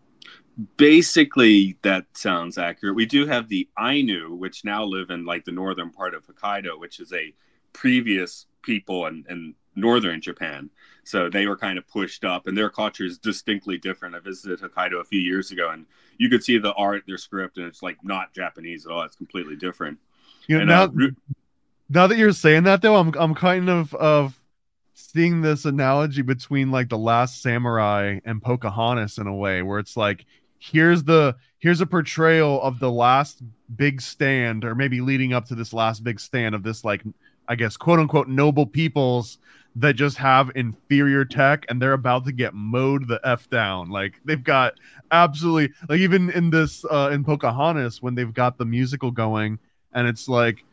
[SPEAKER 3] Basically, that sounds accurate. We do have the Ainu, which now live in like the northern part of Hokkaido, which is a previous people in, in northern Japan. So they were kind of pushed up, and their culture is distinctly different. I visited Hokkaido a few years ago, and you could see the art, their script, and it's like not Japanese at all. It's completely different.
[SPEAKER 2] You know,
[SPEAKER 3] And,
[SPEAKER 2] now,
[SPEAKER 3] uh,
[SPEAKER 2] now that you're saying that though, I'm I'm kind of of seeing this analogy between like the Last Samurai and Pocahontas in a way, where it's like here's the here's a portrayal of the last big stand, or maybe leading up to this last big stand of this like I guess quote unquote noble peoples that just have inferior tech and they're about to get mowed the f down. Like they've got absolutely like even in this uh in Pocahontas when they've got the musical going and it's like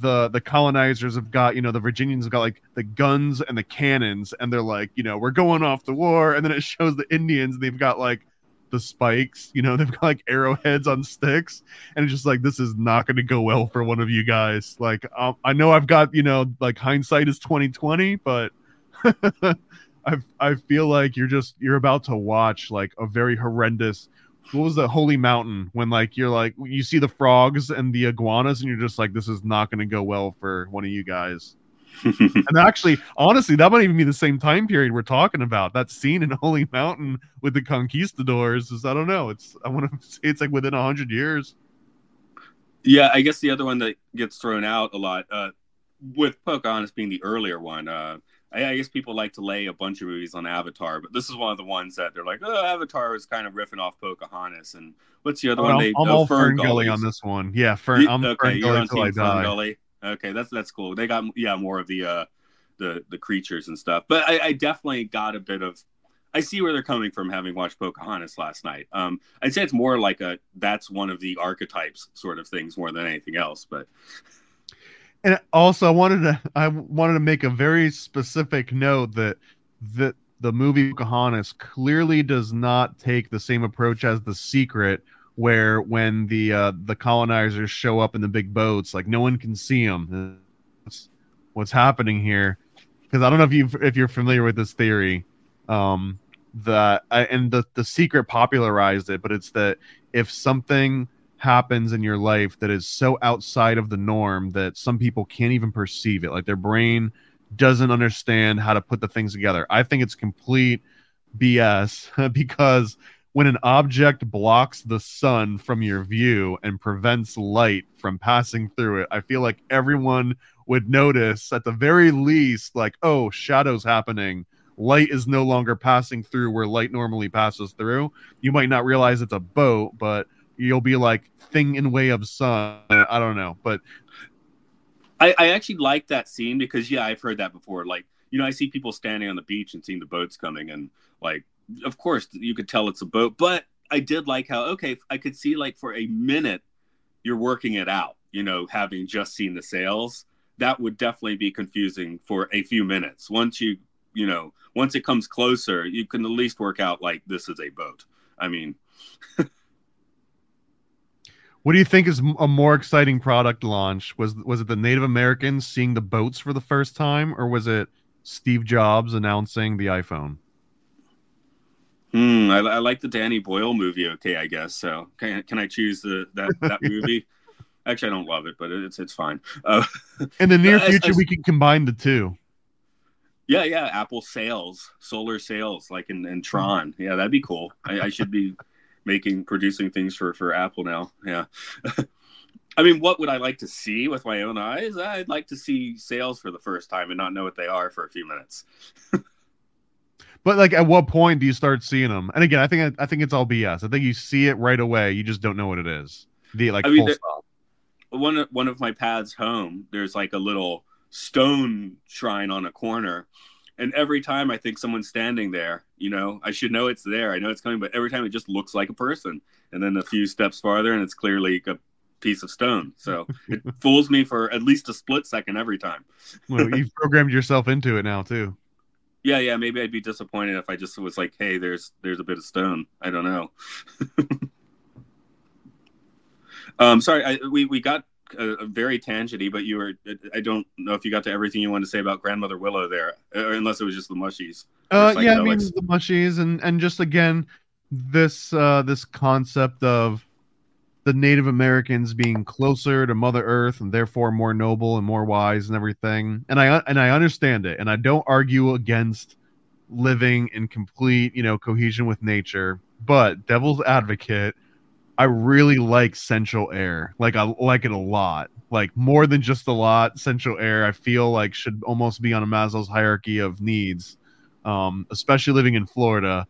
[SPEAKER 2] the the colonizers have got you know the Virginians have got like the guns and the cannons and they're like you know we're going off to war and then it shows the Indians they've got like the spikes you know they've got like arrowheads on sticks and it's just like this is not going to go well for one of you guys. Like um, I know I've got you know like hindsight is 2020 but I I feel like you're just you're about to watch like a very horrendous what was the holy mountain? When like you're like you see the frogs and the iguanas and you're just like this is not going to go well for one of you guys and actually honestly that might even be the same time period we're talking about that scene in holy mountain with the conquistadors is i don't know it's i want to say it's like within a 100 years
[SPEAKER 3] Yeah, I guess the other one that gets thrown out a lot, uh, with Pocahontas being the earlier one, uh, I, I guess people like to lay a bunch of movies on Avatar, but this is one of the ones that they're like, oh, Avatar is kind of riffing off Pocahontas. And what's the other
[SPEAKER 2] I'm,
[SPEAKER 3] one? They,
[SPEAKER 2] I'm
[SPEAKER 3] oh,
[SPEAKER 2] all
[SPEAKER 3] Fern
[SPEAKER 2] Ferngully on this one yeah Fern, i'm
[SPEAKER 3] okay,
[SPEAKER 2] Ferngully until i die
[SPEAKER 3] Ferngully. Okay, that's that's cool. They got yeah more of the uh the the creatures and stuff, but I, I definitely got a bit of. I see where they're coming from, having watched Pocahontas last night. Um, I'd say it's more like a that's one of the archetypes sort of things more than anything else. But
[SPEAKER 2] and also I wanted to I wanted to make a very specific note that that the movie Pocahontas clearly does not take the same approach as The Secret, where when the uh, the colonizers show up in the big boats, like no one can see them. What's happening here, because I don't know if you if you're familiar with this theory, um, that and the the Secret popularized it, but it's that if something happens in your life that is so outside of the norm that some people can't even perceive it like their brain doesn't understand how to put the things together i think it's complete bs because when an object blocks the sun from your view and prevents light from passing through it i feel like everyone would notice at the very least like oh shadows happening light is no longer passing through where light normally passes through you might not realize it's a boat but you'll be like thing in way of sun. I don't know, but
[SPEAKER 3] I, I actually like that scene because yeah, I've heard that before. Like you know, I see people standing on the beach and seeing the boats coming, and like of course you could tell it's a boat. But I did like how okay, I could see like for a minute you're working it out. You know, having just seen the sails, that would definitely be confusing for a few minutes. Once you you know, once it comes closer, you can at least work out like this is a boat. I mean,
[SPEAKER 2] what do you think is a more exciting product launch? Was was it the Native Americans seeing the boats for the first time, or was it Steve Jobs announcing the iPhone?
[SPEAKER 3] Hmm, I, I like the Danny Boyle movie. Okay, I guess so. Can, can I choose the that that movie? Actually, I don't love it, but it's it's fine. Uh,
[SPEAKER 2] In the near
[SPEAKER 3] I- I-
[SPEAKER 2] future, we can combine the two.
[SPEAKER 3] yeah, yeah. Apple sales, solar sails, like in, in Tron. Yeah, that'd be cool. I, I should be making producing things for for Apple now. Yeah. I mean, what would I like to see with my own eyes? I'd like to see sails for the first time and not know what they are for a few minutes.
[SPEAKER 2] But like, at what point do you start seeing them? And again, I think I think it's all BS. I think you see it right away. You just don't know what it is. The like
[SPEAKER 3] I mean,
[SPEAKER 2] full
[SPEAKER 3] there-
[SPEAKER 2] stop.
[SPEAKER 3] one of one of my paths home, there's like a little stone shrine on a corner, and every time I think someone's standing there, you know, I should know it's there. I know it's coming, but every time it just looks like a person, and then a few steps farther, and it's clearly a piece of stone. So it fools me for at least a split second every time.
[SPEAKER 2] well, you've programmed yourself into it now too.
[SPEAKER 3] Yeah, yeah. Maybe I'd be disappointed if I just was like, "Hey, there's there's a bit of stone." I don't know. um, sorry, I, we we got a, a very tangenty, but you were. I don't know if you got to everything you wanted to say about grandmother Willow there, or unless it was just the mushies.
[SPEAKER 2] Uh, yeah, I mean the mushies, and and just again, this uh this concept of the Native Americans being closer to Mother Earth and therefore more noble and more wise and everything. And I and I understand it, and I don't argue against living in complete, you know, cohesion with nature. But devil's advocate, I really like central air. Like I like it a lot. Like more than just a lot. Central air, I feel like should almost be on a Maslow's hierarchy of needs. Um, especially living in Florida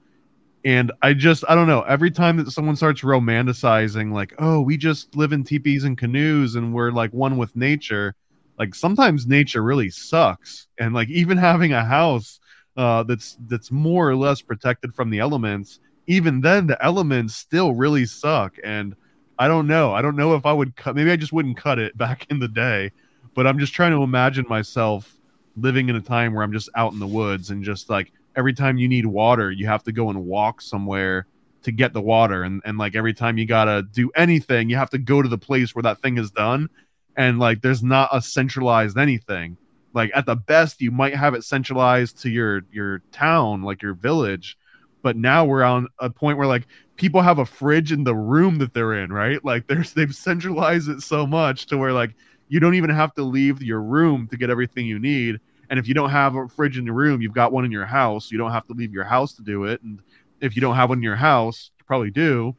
[SPEAKER 2] and I just I don't know. Every time that someone starts romanticizing, like, oh, we just live in teepees and canoes and we're like one with nature, like sometimes nature really sucks. And like even having a house uh, that's that's more or less protected from the elements, even then the elements still really suck. And I don't know. I don't know if I would cut. Maybe I just wouldn't cut it back in the day. But I'm just trying to imagine myself living in a time where I'm just out in the woods and just like every time you need water, you have to go and walk somewhere to get the water. And, and like every time you gotta do anything, you have to go to the place where that thing is done. And like there's not a centralized anything. Like at the best, you might have it centralized to your your town, like your village. But now we're on a point where like people have a fridge in the room that they're in, right? Like there's they've centralized it so much to where like you don't even have to leave your room to get everything you need and if you don't have a fridge in your room, you've got one in your house. You don't have to leave your house to do it. And if you don't have one in your house, you probably do.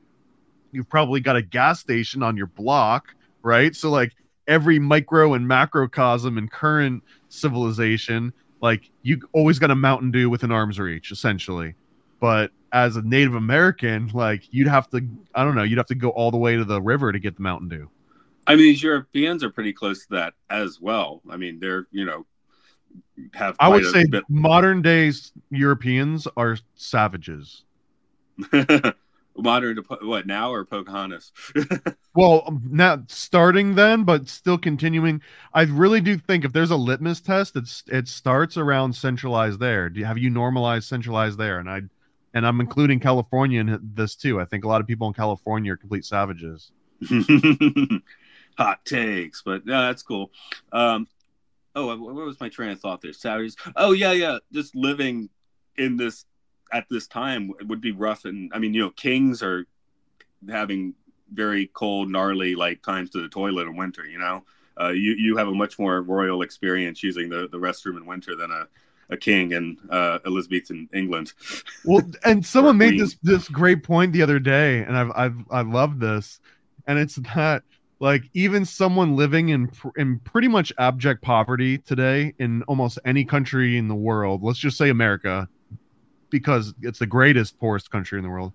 [SPEAKER 2] You've probably got a gas station on your block, right? So like every micro and macrocosm in current civilization, like you always got a Mountain Dew within arm's reach, essentially. But as a Native American, like you'd have to, I don't know, you'd have to go all the way to the river to get the Mountain Dew.
[SPEAKER 3] I mean, these Europeans are pretty close to that as well. I mean, they're you know have.
[SPEAKER 2] I would say bit... modern days Europeans are savages.
[SPEAKER 3] modern what now or Pocahontas?
[SPEAKER 2] well, not starting then, but still continuing. I really do think if there's a litmus test, it's it starts around centralized there. Do you, have you normalized centralized there? And I and I'm including California in this too. I think a lot of people in California are complete savages.
[SPEAKER 3] Hot takes, but yeah, that's cool. Um, oh, where was my train of thought there? Saudis. Oh yeah, yeah. Just living in this at this time would be rough, and I mean, you know, kings are having very cold, gnarly like times to the toilet in winter. You know, uh, you you have a much more royal experience using the the restroom in winter than a a king in uh, Elizabethan England.
[SPEAKER 2] Well, and someone made this this great point the other day, and I've I've I love this, and it's that like even someone living in in pretty much abject poverty today in almost any country in the world let's just say america because it's the greatest poorest country in the world.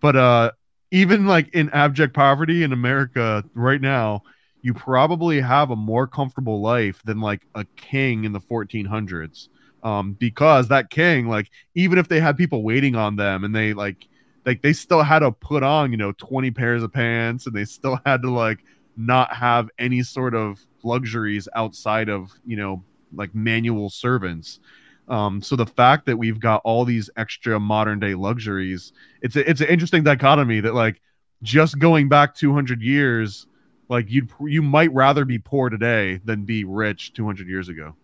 [SPEAKER 2] But uh even like in abject poverty in america right now you probably have a more comfortable life than like a king in the 1400s um because that king like even if they had people waiting on them and they like like they still had to put on you know 20 pairs of pants and they still had to like not have any sort of luxuries outside of you know like manual servants. Um so the fact that we've got all these extra modern day luxuries it's a, it's an interesting dichotomy that like just going back 200 years like you you might rather be poor today than be rich 200 years ago.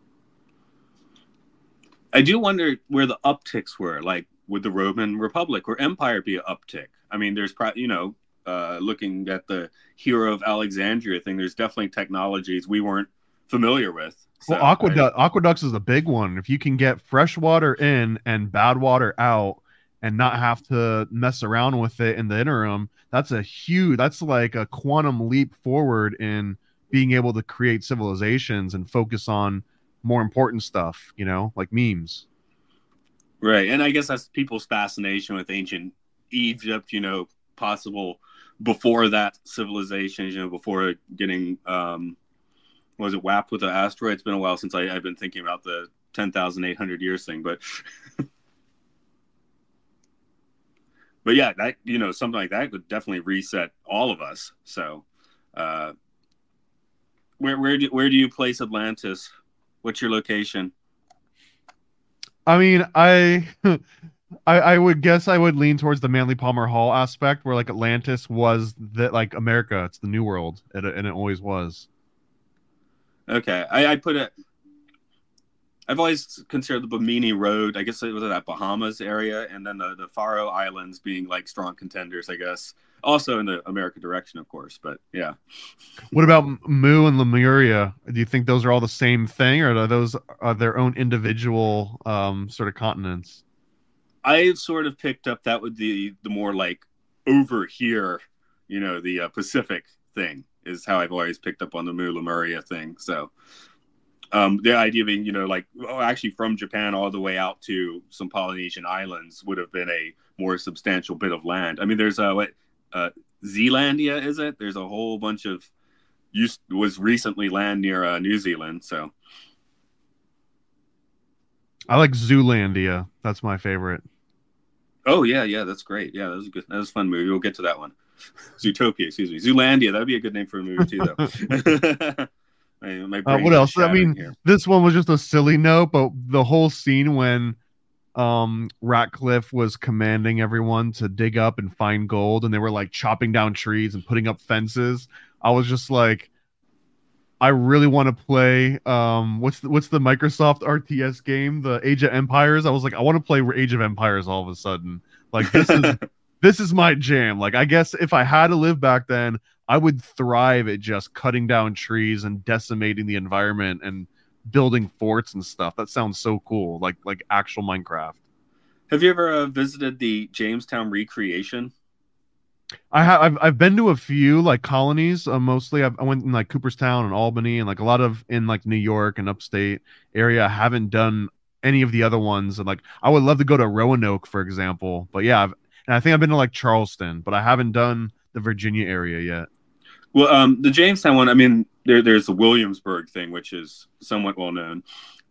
[SPEAKER 3] I do wonder where the upticks were. Like would the Roman Republic or Empire be an uptick? I mean, there's probably, you know, uh, looking at the hero of Alexandria thing, there's definitely technologies we weren't familiar with.
[SPEAKER 2] So well, aqueduct, I, aqueducts is a big one. If you can get fresh water in and bad water out and not have to mess around with it in the interim, that's a huge, that's like a quantum leap forward in being able to create civilizations and focus on more important stuff, you know, like memes.
[SPEAKER 3] Right. And I guess that's people's fascination with ancient Egypt, you know, possible before that civilization, you know, before getting, um, was it whapped with an asteroid? It's been a while since I, have been thinking about the 10,800 years thing, but, but yeah, that, you know, something like that could definitely reset all of us. So, Uh, where where do where do you place Atlantis? What's your location?
[SPEAKER 2] I mean, I, I, I would guess I would lean towards the Manly Palmer Hall aspect, where like Atlantis was that like America, it's the New World, and it, and it always was.
[SPEAKER 3] Okay, I, I put it. I've always considered the Bimini Road. I guess it was that Bahamas area, and then the the Faroe Islands being like strong contenders. I guess also in the America direction, of course. But yeah.
[SPEAKER 2] What about Mu and Lemuria? Do you think those are all the same thing, or are those are their own individual um, sort of continents?
[SPEAKER 3] I've sort of picked up that would be the more like over here, you know, the uh, Pacific thing is how I've always picked up on the Mu Lemuria thing. So um, the idea being, you know, like oh, actually from Japan all the way out to some Polynesian islands would have been a more substantial bit of land. I mean, there's a what uh, Zealandia, is it? There's a whole bunch of used was recently land near uh, New Zealand. So
[SPEAKER 2] I like Zoolandia. That's my favorite.
[SPEAKER 3] Oh yeah, yeah, that's great. Yeah, that was a good. That was a fun movie. We'll get to that one. Zootopia, excuse me. Zoolandia. That'd be a good name for a movie too, though. my, my
[SPEAKER 2] Uh, what else? I mean,
[SPEAKER 3] here.
[SPEAKER 2] this one was just a silly note, but the whole scene when um Ratcliffe was commanding everyone to dig up and find gold, and they were like chopping down trees and putting up fences. I was just like, I really want to play. Um, what's the, what's the Microsoft RTS game, the Age of Empires? I was like, I want to play Age of Empires all of a sudden. Like this is this is my jam. Like I guess if I had to live back then, I would thrive at just cutting down trees and decimating the environment and building forts and stuff. That sounds so cool. Like like actual Minecraft.
[SPEAKER 3] Have you ever uh, visited the Jamestown recreation?
[SPEAKER 2] I have I've, I've been to a few like colonies. Uh, mostly I've, I went in like Cooperstown and Albany and like a lot of in like New York and upstate area. I haven't done any of the other ones. And like I would love to go to Roanoke, for example. But yeah, I've, and I think I've been to like Charleston, but I haven't done the Virginia area yet.
[SPEAKER 3] Well, um, the Jamestown one, I mean, there, there's the Williamsburg thing, which is somewhat well known.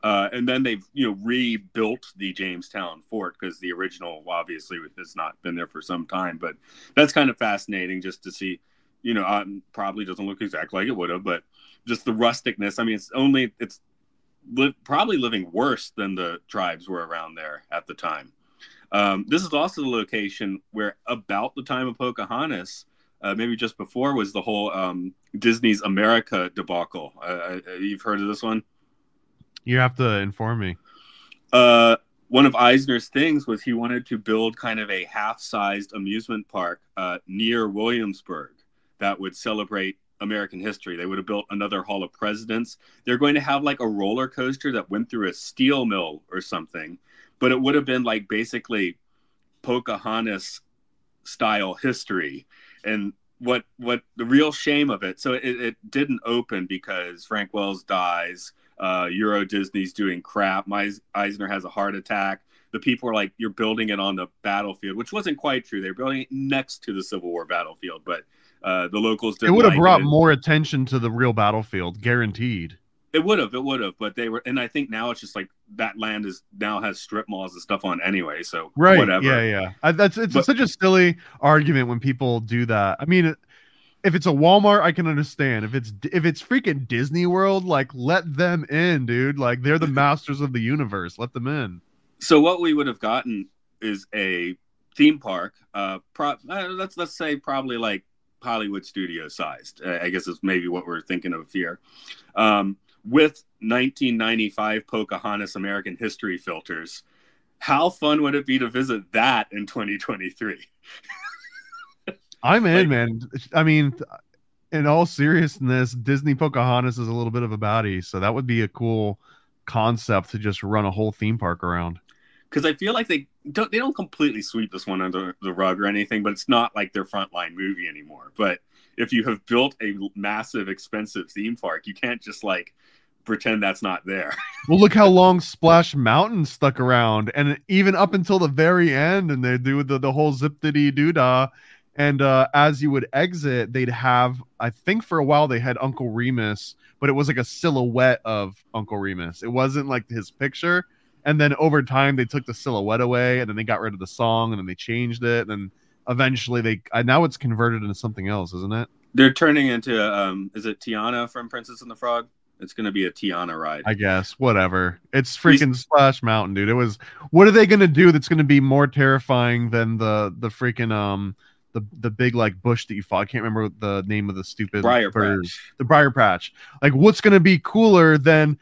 [SPEAKER 3] Uh, and then they've you know rebuilt the Jamestown fort because the original obviously has not been there for some time. But that's kind of fascinating just to see. You know, um, probably doesn't look exactly like it would have, but just the rusticness. I mean, it's only it's li- probably living worse than the tribes were around there at the time. Um, this is also the location where, about the time of Pocahontas, uh, maybe just before, was the whole um, Disney's America debacle. Uh, you've heard of this one?
[SPEAKER 2] You have to inform me.
[SPEAKER 3] Uh, one of Eisner's things was he wanted to build kind of a half-sized amusement park uh, near Williamsburg that would celebrate American history. They would have built another Hall of Presidents. They're going to have like a roller coaster that went through a steel mill or something, but it would have been like basically Pocahontas style history. And what what the real shame of it? So it, it didn't open because Frank Wells dies. Uh, Euro Disney's doing crap. Meis- Eisner has a heart attack. The people are like, "You're building it on the battlefield," which wasn't quite true. They're building it next to the Civil War battlefield, but uh, the locals didn't.
[SPEAKER 2] It would have brought
[SPEAKER 3] it.
[SPEAKER 2] more attention to the real battlefield, guaranteed.
[SPEAKER 3] It would have, it would have, but they were, and I think now it's just like that land is now has strip malls and stuff on anyway. So
[SPEAKER 2] Right.
[SPEAKER 3] whatever.
[SPEAKER 2] Yeah, yeah. I, that's it's
[SPEAKER 3] But-
[SPEAKER 2] such a silly argument when people do that. I mean, if it's a Walmart, I can understand. If it's if it's freaking Disney World, like let them in, dude. Like they're the masters of the universe. Let them in.
[SPEAKER 3] So what we would have gotten is a theme park. Uh, pro- uh, let's let's say probably like Hollywood studio sized. I guess is maybe what we're thinking of here. Um, with 1995 Pocahontas American History filters, how fun would it be to visit that in 2023?
[SPEAKER 2] I'm in,
[SPEAKER 3] Like-
[SPEAKER 2] man. I mean, in all seriousness, Disney Pocahontas is a little bit of a baddie, so that would be a cool concept to just run a whole theme park around.
[SPEAKER 3] because I feel like they don't they don't completely sweep this one under the rug or anything, but it's not like their frontline movie anymore. But if you have built a massive, expensive theme park, you can't just like pretend that's not there.
[SPEAKER 2] Well, look how long Splash Mountain stuck around, and even up until the very end, and they do the, the whole zip diddy doo dah. And uh, as you would exit, they'd have, I think for a while they had Uncle Remus, but it was like a silhouette of Uncle Remus. It wasn't like his picture. And then over time, they took the silhouette away, and then they got rid of the song, and then they changed it, and eventually they uh, now it's converted into something else, isn't it?
[SPEAKER 3] They're turning into um, is it Tiana from Princess and the Frog? It's gonna be a Tiana ride.
[SPEAKER 2] I guess whatever. It's freaking Splash Mountain, dude. It was. What are they gonna do that's gonna be more terrifying than the the freaking um the the big like bush that you fought? I can't remember the name of the stupid
[SPEAKER 3] Briar
[SPEAKER 2] bird.
[SPEAKER 3] Patch.
[SPEAKER 2] The briar patch. Like, what's gonna be cooler than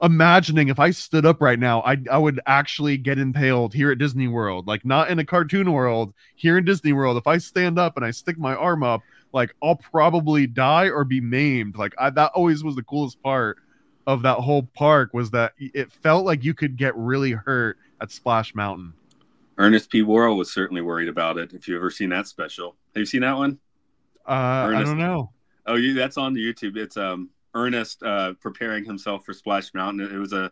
[SPEAKER 2] imagining if I stood up right now, I I would actually get impaled here at Disney World. Like, not in a cartoon world. Here in Disney World, if I stand up and I stick my arm up, like I'll probably die or be maimed. Like I, that always was the coolest part of that whole park was that it felt like you could get really hurt at Splash Mountain.
[SPEAKER 3] Ernest P. Worrell was certainly worried about it. If you've ever seen that special, have you seen that one?
[SPEAKER 2] Uh, I
[SPEAKER 3] Ernest-
[SPEAKER 2] don't know.
[SPEAKER 3] Oh, you that's on YouTube. It's um Ernest uh preparing himself for Splash Mountain. It was a,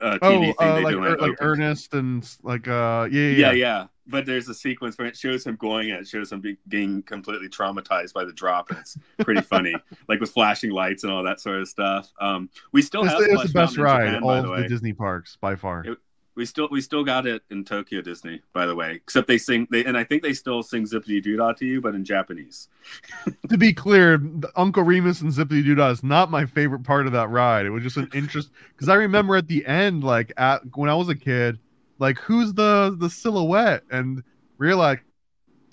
[SPEAKER 3] a TV
[SPEAKER 2] Oh,
[SPEAKER 3] thing
[SPEAKER 2] uh,
[SPEAKER 3] they
[SPEAKER 2] like
[SPEAKER 3] do
[SPEAKER 2] Er- like. Ernest and like uh yeah yeah,
[SPEAKER 3] Yeah,
[SPEAKER 2] yeah.
[SPEAKER 3] But there's a sequence where it shows him going and it shows him be, being completely traumatized by the drop, and it's pretty funny, like with flashing lights and all that sort of stuff. Um, we still
[SPEAKER 2] It's,
[SPEAKER 3] have
[SPEAKER 2] the, it's the best ride
[SPEAKER 3] Japan,
[SPEAKER 2] all
[SPEAKER 3] the
[SPEAKER 2] the. Disney parks by far.
[SPEAKER 3] It- We still we still got it in Tokyo Disney, by the way. Except they sing they and I think they still sing Zippity Doo to you, but in Japanese.
[SPEAKER 2] to be clear, Uncle Remus and Zippity Doodah is not my favorite part of that ride. It was just an interest because I remember at the end, like at when I was a kid, like who's the the silhouette and realized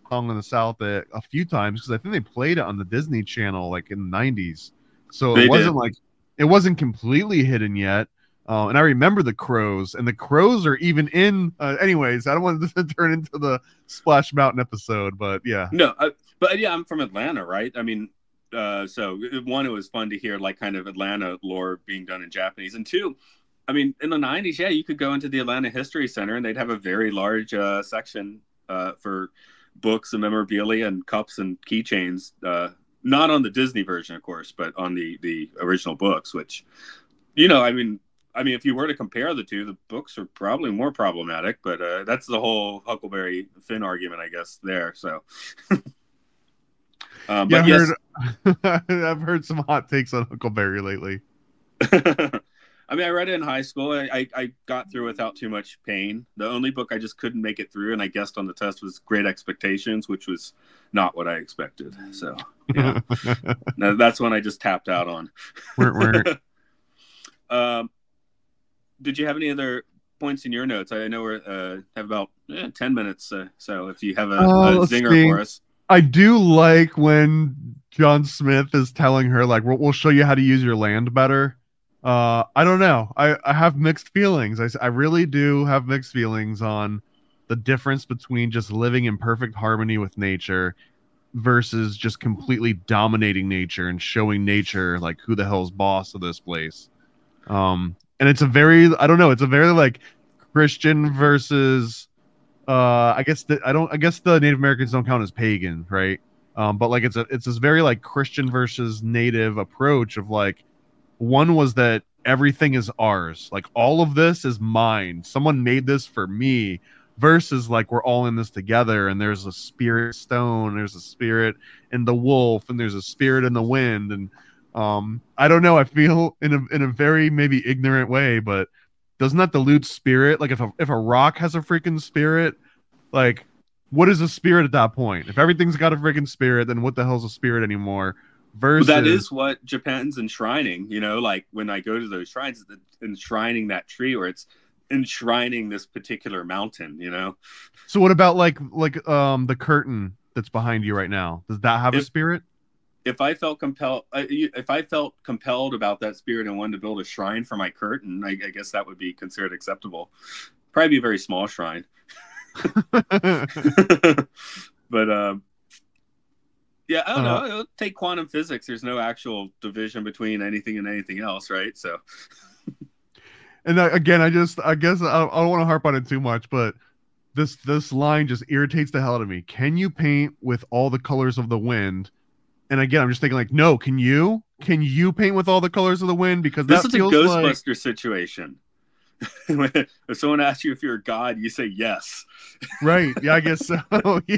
[SPEAKER 2] song in the South a, a few times because I think they played it on the Disney Channel like in the '90s. So
[SPEAKER 3] They
[SPEAKER 2] it wasn't
[SPEAKER 3] did.
[SPEAKER 2] like it wasn't completely hidden yet. Uh, and I remember the crows, and the crows are even in. Uh, anyways, I don't want to turn into the Splash Mountain episode, but yeah.
[SPEAKER 3] No, uh, but yeah, I'm from Atlanta, right? I mean, uh, so one, it was fun to hear like kind of Atlanta lore being done in Japanese, and two, I mean, in the '90s, yeah, you could go into the Atlanta History Center and they'd have a very large uh, section uh, for books and memorabilia and cups and keychains. Uh, not on the Disney version, of course, but on the the original books, which, you know, I mean. I mean, if you were to compare the two, the books are probably more problematic, but uh, that's the whole Huckleberry Finn argument, I guess. There, so. um,
[SPEAKER 2] Yeah, I've,
[SPEAKER 3] yes,
[SPEAKER 2] heard, I've heard some hot takes on Huckleberry lately.
[SPEAKER 3] I mean, I read it in high school. I, I, I got through without too much pain. The only book I just couldn't make it through, and I guessed on the test, was Great Expectations, which was not what I expected. So yeah, that's when I just tapped out on. Um, did you have any other points in your notes? I know we're uh, have about eh, ten minutes, uh, so if you have a,
[SPEAKER 2] Uh,
[SPEAKER 3] a zinger
[SPEAKER 2] see.
[SPEAKER 3] for us,
[SPEAKER 2] I do like when John Smith is telling her like we'll, we'll show you how to use your land better. Uh, I don't know. I, I have mixed feelings. I, I really do have mixed feelings on the difference between just living in perfect harmony with nature versus just completely dominating nature and showing nature like who the hell's boss of this place. Um, and it's a very I don't know. It's a very like Christian versus uh i guess the, i don't i guess the native americans don't count as pagan right um but like it's a it's this very like christian versus native approach of like one was that everything is ours like all of this is mine someone made this for me versus like we're all in this together and there's a spirit stone there's a spirit in the wolf and there's a spirit in the wind and um i don't know i feel in a in a very maybe ignorant way but doesn't that dilute spirit? Like if a if a rock has a freaking spirit, like what is a spirit at that point? If everything's got a freaking spirit, then what the hell's a spirit anymore? Versus
[SPEAKER 3] that is what Japan's enshrining. You know, like when I go to those shrines, it's enshrining that tree, or it's enshrining this particular mountain. You know.
[SPEAKER 2] so. What about like like um the curtain that's behind you right now? Does that have a spirit?
[SPEAKER 3] If I felt compelled, if I felt compelled about that spirit and wanted to build a shrine for my curtain, I, I guess that would be considered acceptable. Probably be a very small shrine, but um, yeah, I don't
[SPEAKER 2] Uh,
[SPEAKER 3] know. It'll take quantum physics. There's no actual division between anything and anything else, right? So
[SPEAKER 2] and again, I just I guess I, I don't want to harp on it too much, but this this line just irritates the hell out of me. Can you paint with all the colors of the wind? And again, I'm just thinking like, no, can you? Can you paint with all the colors of the wind? Because
[SPEAKER 3] this is a
[SPEAKER 2] feels like
[SPEAKER 3] Ghostbuster situation. if someone asks you if you're a god, you say yes.
[SPEAKER 2] right. Yeah, I guess so. yeah.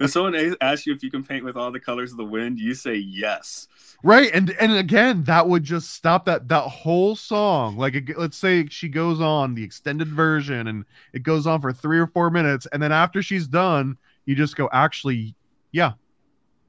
[SPEAKER 3] If someone asks you if you can paint with all the colors of the wind, you say yes.
[SPEAKER 2] Right. And and again, that would just stop that that whole song. Like let's say she goes on the extended version and it goes on for 3 or 4 minutes and then after she's done, you just go actually, yeah.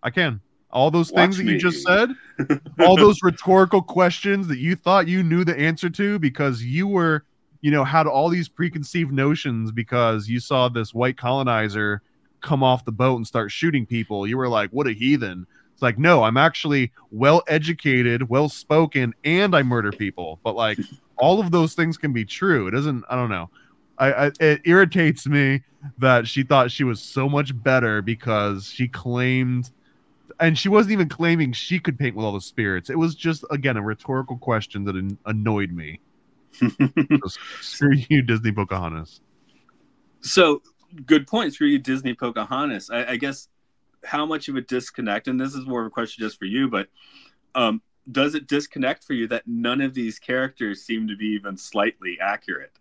[SPEAKER 2] I can. All those things
[SPEAKER 3] Watch
[SPEAKER 2] that you just said, all those rhetorical questions that you thought you knew the answer to because you were, you know, had all these preconceived notions because you saw this white colonizer come off the boat and start shooting people. You were like, what a heathen. It's like, no, I'm actually well educated, well spoken, and I murder people. But like, all of those things can be true. It doesn't, I don't know. I, I it irritates me that she thought she was so much better because she claimed and she wasn't even claiming she could paint with all the spirits. It was just again a rhetorical question that an- annoyed me. Screw you, Disney Pocahontas.
[SPEAKER 3] So good point. Screw you, Disney Pocahontas. I, I guess how much of a disconnect, and this is more of a question just for you, but um, does it disconnect for you that none of these characters seem to be even slightly accurate?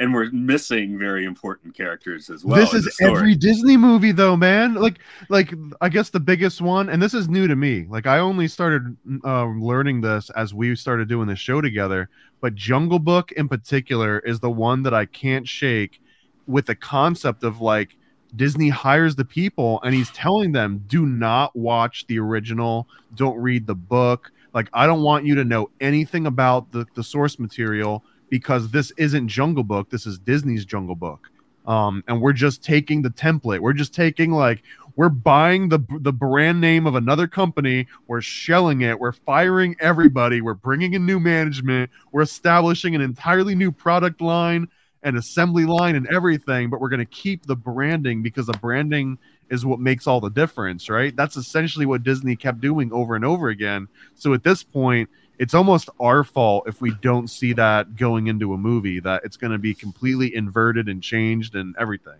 [SPEAKER 3] And we're missing very important characters as well.
[SPEAKER 2] this is every Disney movie though, man. Like like I guess the biggest one and this is new to me. Like I only started uh, learning this as we started doing this show together, but Jungle Book in particular is the one that I can't shake with the concept of like Disney hires the people and he's telling them do not watch the original, don't read the book. Like I don't want you to know anything about the the source material because this isn't Jungle Book, this is Disney's Jungle Book um, and we're just taking the template. We're just taking like we're buying the the brand name of another company. We're shelling it. We're firing everybody. We're bringing in new management. We're establishing an entirely new product line and assembly line and everything. But we're going to keep the branding because the branding is what makes all the difference, right? That's essentially what Disney kept doing over and over again. So at this point, it's almost our fault if we don't see that going into a movie that it's going to be completely inverted and changed and everything.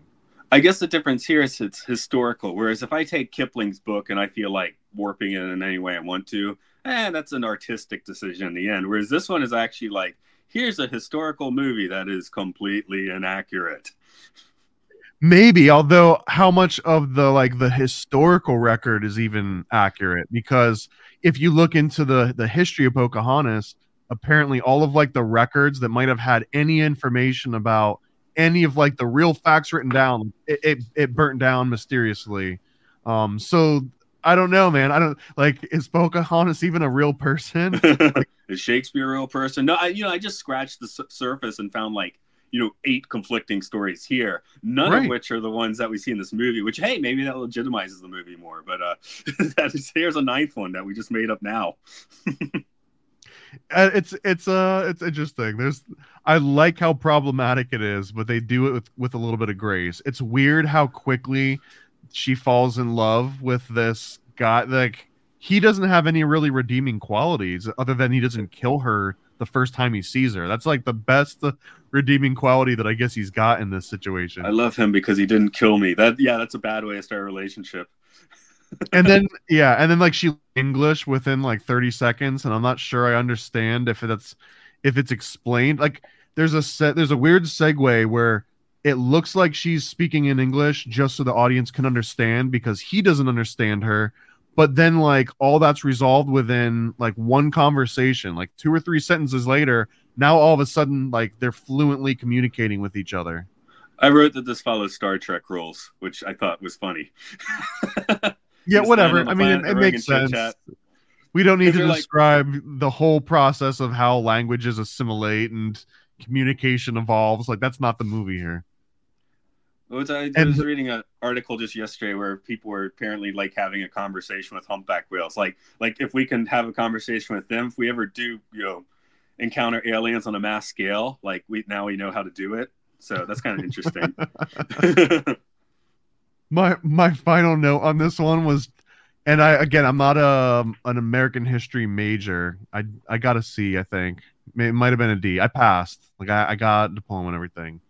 [SPEAKER 3] I guess the difference here is it's historical. Whereas if I take Kipling's book and I feel like warping it in any way I want to, eh, that's an artistic decision in the end. Whereas this one is actually like, here's a historical movie that is completely inaccurate.
[SPEAKER 2] Maybe, although how much of the like the historical record is even accurate because if you look into the the history of Pocahontas, apparently all of like the records that might have had any information about any of like the real facts written down, it it, it burnt down mysteriously. Um so I don't know, man. I don't like is Pocahontas even a real person?
[SPEAKER 3] is Shakespeare a real person? No, I you know I just scratched the su- surface and found like you know eight conflicting stories here, none
[SPEAKER 2] Right.
[SPEAKER 3] of which are the ones that we see in this movie. Which hey, maybe that legitimizes the movie more. But uh, that is, here's a ninth one that we just made up now.
[SPEAKER 2] Uh, it's it's uh it's interesting there's i like how problematic it is but they do it with with a little bit of grace it's weird how quickly she falls in love with this guy like he doesn't have any really redeeming qualities other than he doesn't kill her the first time he sees her that's like the best redeeming quality that i guess he's got in this situation
[SPEAKER 3] I love him because he didn't kill me. That yeah, that's a bad way to start a relationship.
[SPEAKER 2] and then yeah and then like she english within like 30 seconds and i'm not sure i understand if that's if it's explained like there's a set there's a weird segue where it looks like she's speaking in english just so the audience can understand because he doesn't understand her but then like all that's resolved within like one conversation. Like two or three sentences later now all of a sudden like they're fluently communicating with each other.
[SPEAKER 3] I wrote that this follows Star Trek rules, which I thought was funny.
[SPEAKER 2] yeah whatever. i mean it, it makes sense. We don't need to
[SPEAKER 3] they're like-
[SPEAKER 2] describe the whole process of how languages assimilate and communication evolves. Like that's not the movie here
[SPEAKER 3] was I,
[SPEAKER 2] And-
[SPEAKER 3] was reading an article just yesterday where people were apparently like having a conversation with humpback whales. Like, like if we can have a conversation with them, if we ever do, you know, encounter aliens on a mass scale, like we now we know how to do it. So that's kind of interesting.
[SPEAKER 2] my my final note on this one was and i again i'm not a um, an american history major i i got a c i think it might have been a d i passed like i, I got a diploma and everything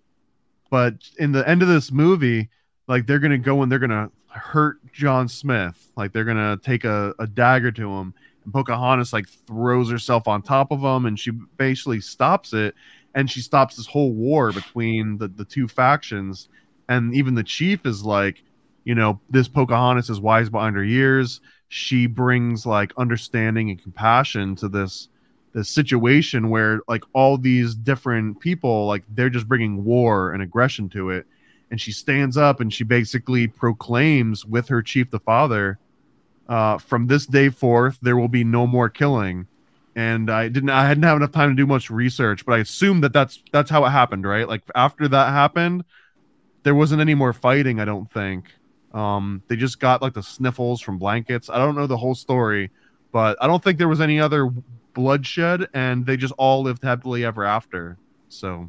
[SPEAKER 2] but in the end of this movie like they're gonna go and they're gonna hurt john smith. Like they're gonna take a, a dagger to him. And pocahontas like throws herself on top of him and she basically stops it. And she stops this whole war between the, the two factions. And even the chief is like you know this pocahontas is wise behind her years. She brings like understanding and compassion to this this situation where like all these different people like they're just bringing war and aggression to it and she stands up and she basically proclaims with her chief the father uh, from this day forth, there will be no more killing. And I didn't, I didn't have enough time to do much research, but I assume that that's that's how it happened, right? Like after that happened, there wasn't any more fighting. I don't think. Um, they just got like the sniffles from blankets. I don't know the whole story, but I don't think there was any other bloodshed, and they just all lived happily ever after. So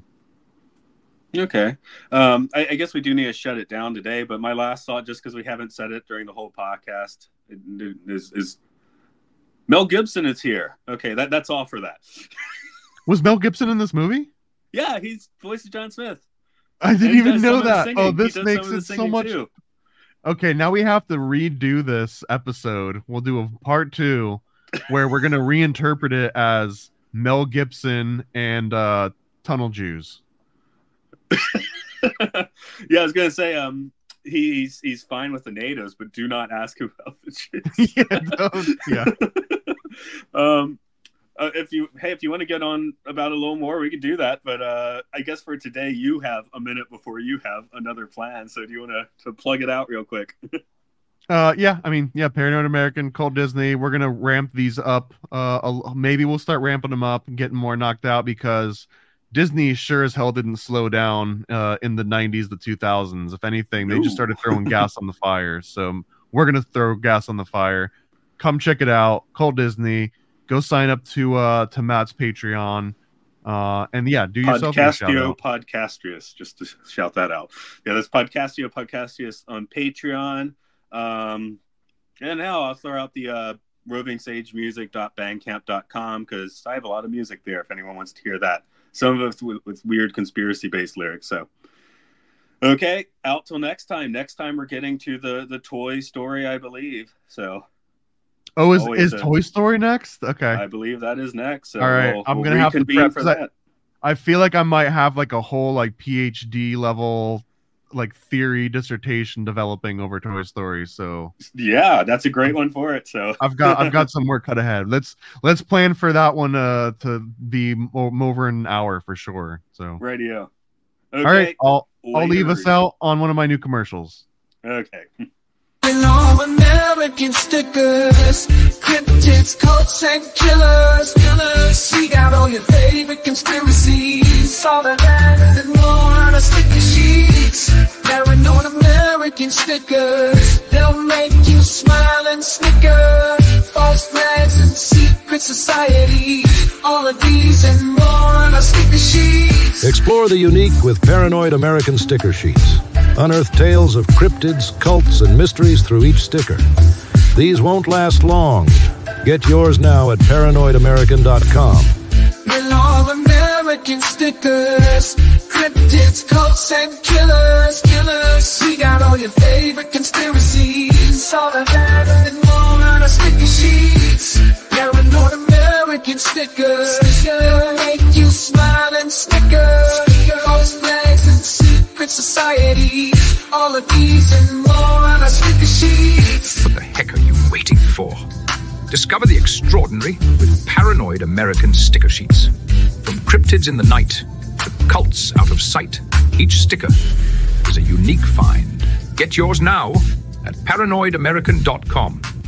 [SPEAKER 3] Okay. Um, I, I guess we do need to shut it down today. But my last thought, just because we haven't said it during the whole podcast, is, is Mel Gibson is here. Okay, that that's all for that.
[SPEAKER 2] was Mel Gibson in this movie?
[SPEAKER 3] Yeah, he's voice of John Smith.
[SPEAKER 2] I didn't even know that. Oh, this makes it so much. Too. Okay, now we have to redo this episode. We'll do a part two where we're gonna reinterpret it as Mel Gibson and uh, Tunnel Jews.
[SPEAKER 3] yeah, I was gonna say, um, he's he's fine with the natives, but do not ask about the Jews.
[SPEAKER 2] yeah,
[SPEAKER 3] yeah. um, uh, if you hey, if you want to get on about a little more, we could do that. But uh, I guess for today, you have a minute before you have another plan. So do you want to to plug it out real quick?
[SPEAKER 2] Uh, yeah, I mean, yeah, Paranoid American, Cult Disney. We're gonna ramp these up. Uh, maybe we'll start ramping them up and getting more knocked out because Disney sure as hell didn't slow down uh, in the 90s, the 2000s. If anything, they Ooh. just started throwing gas on the fire. So we're going to throw gas on the fire. Come check it out. Cult Disney. Go sign up to uh, to Matt's Patreon. Uh, and yeah, do yourself
[SPEAKER 3] Podcastio Podcastius, just to shout that out. Yeah, that's Podcastio Podcastius on Patreon. Um, and now I'll throw out the uh, rovingsagemusic.bandcamp.com because I have a lot of music there if anyone wants to hear that some of it with, with weird conspiracy based lyrics. So, okay, out till next time. Next time we're getting to the the Toy Story, I believe. So,
[SPEAKER 2] oh, is is a, Toy Story next? Okay,
[SPEAKER 3] I believe that is next. So
[SPEAKER 2] All right, we'll, I'm we'll gonna have to prep for that. I, I feel like I might have like a whole like PhD level like theory dissertation developing over Toy Story. So
[SPEAKER 3] yeah, that's a great one for it. So
[SPEAKER 2] I've got I've got some work cut ahead. Let's let's plan for that one uh to be over an hour for sure. So
[SPEAKER 3] radio.
[SPEAKER 2] Okay. All right, I'll I'll leave us out on one of my new commercials.
[SPEAKER 3] Okay.
[SPEAKER 1] American stickers, cryptids, cults, and killers, killers. We got all your favorite conspiracies, all that and more on a sticker American stickers, they'll make you smile and snicker. False flags and secret society, all of these and more on a sticker sheets.
[SPEAKER 4] Explore the unique with Paranoid American sticker sheets. Unearth tales of cryptids, cults, and mysteries through each sticker. These won't last long. Get yours now at paranoidamerican.com.
[SPEAKER 1] American stickers, cryptids, cults, and killers, killers. We got all your favorite conspiracies, all of that and more on our sticker sheets. Paranoid American stickers, they'll make you smile and snicker. False flags and secret society. All of these and more on our sticker sheets.
[SPEAKER 5] What the heck are you waiting for? Discover the extraordinary with paranoid American sticker sheets. From cryptids in the night to cults out of sight, each sticker is a unique find. Get yours now at paranoidamerican.com.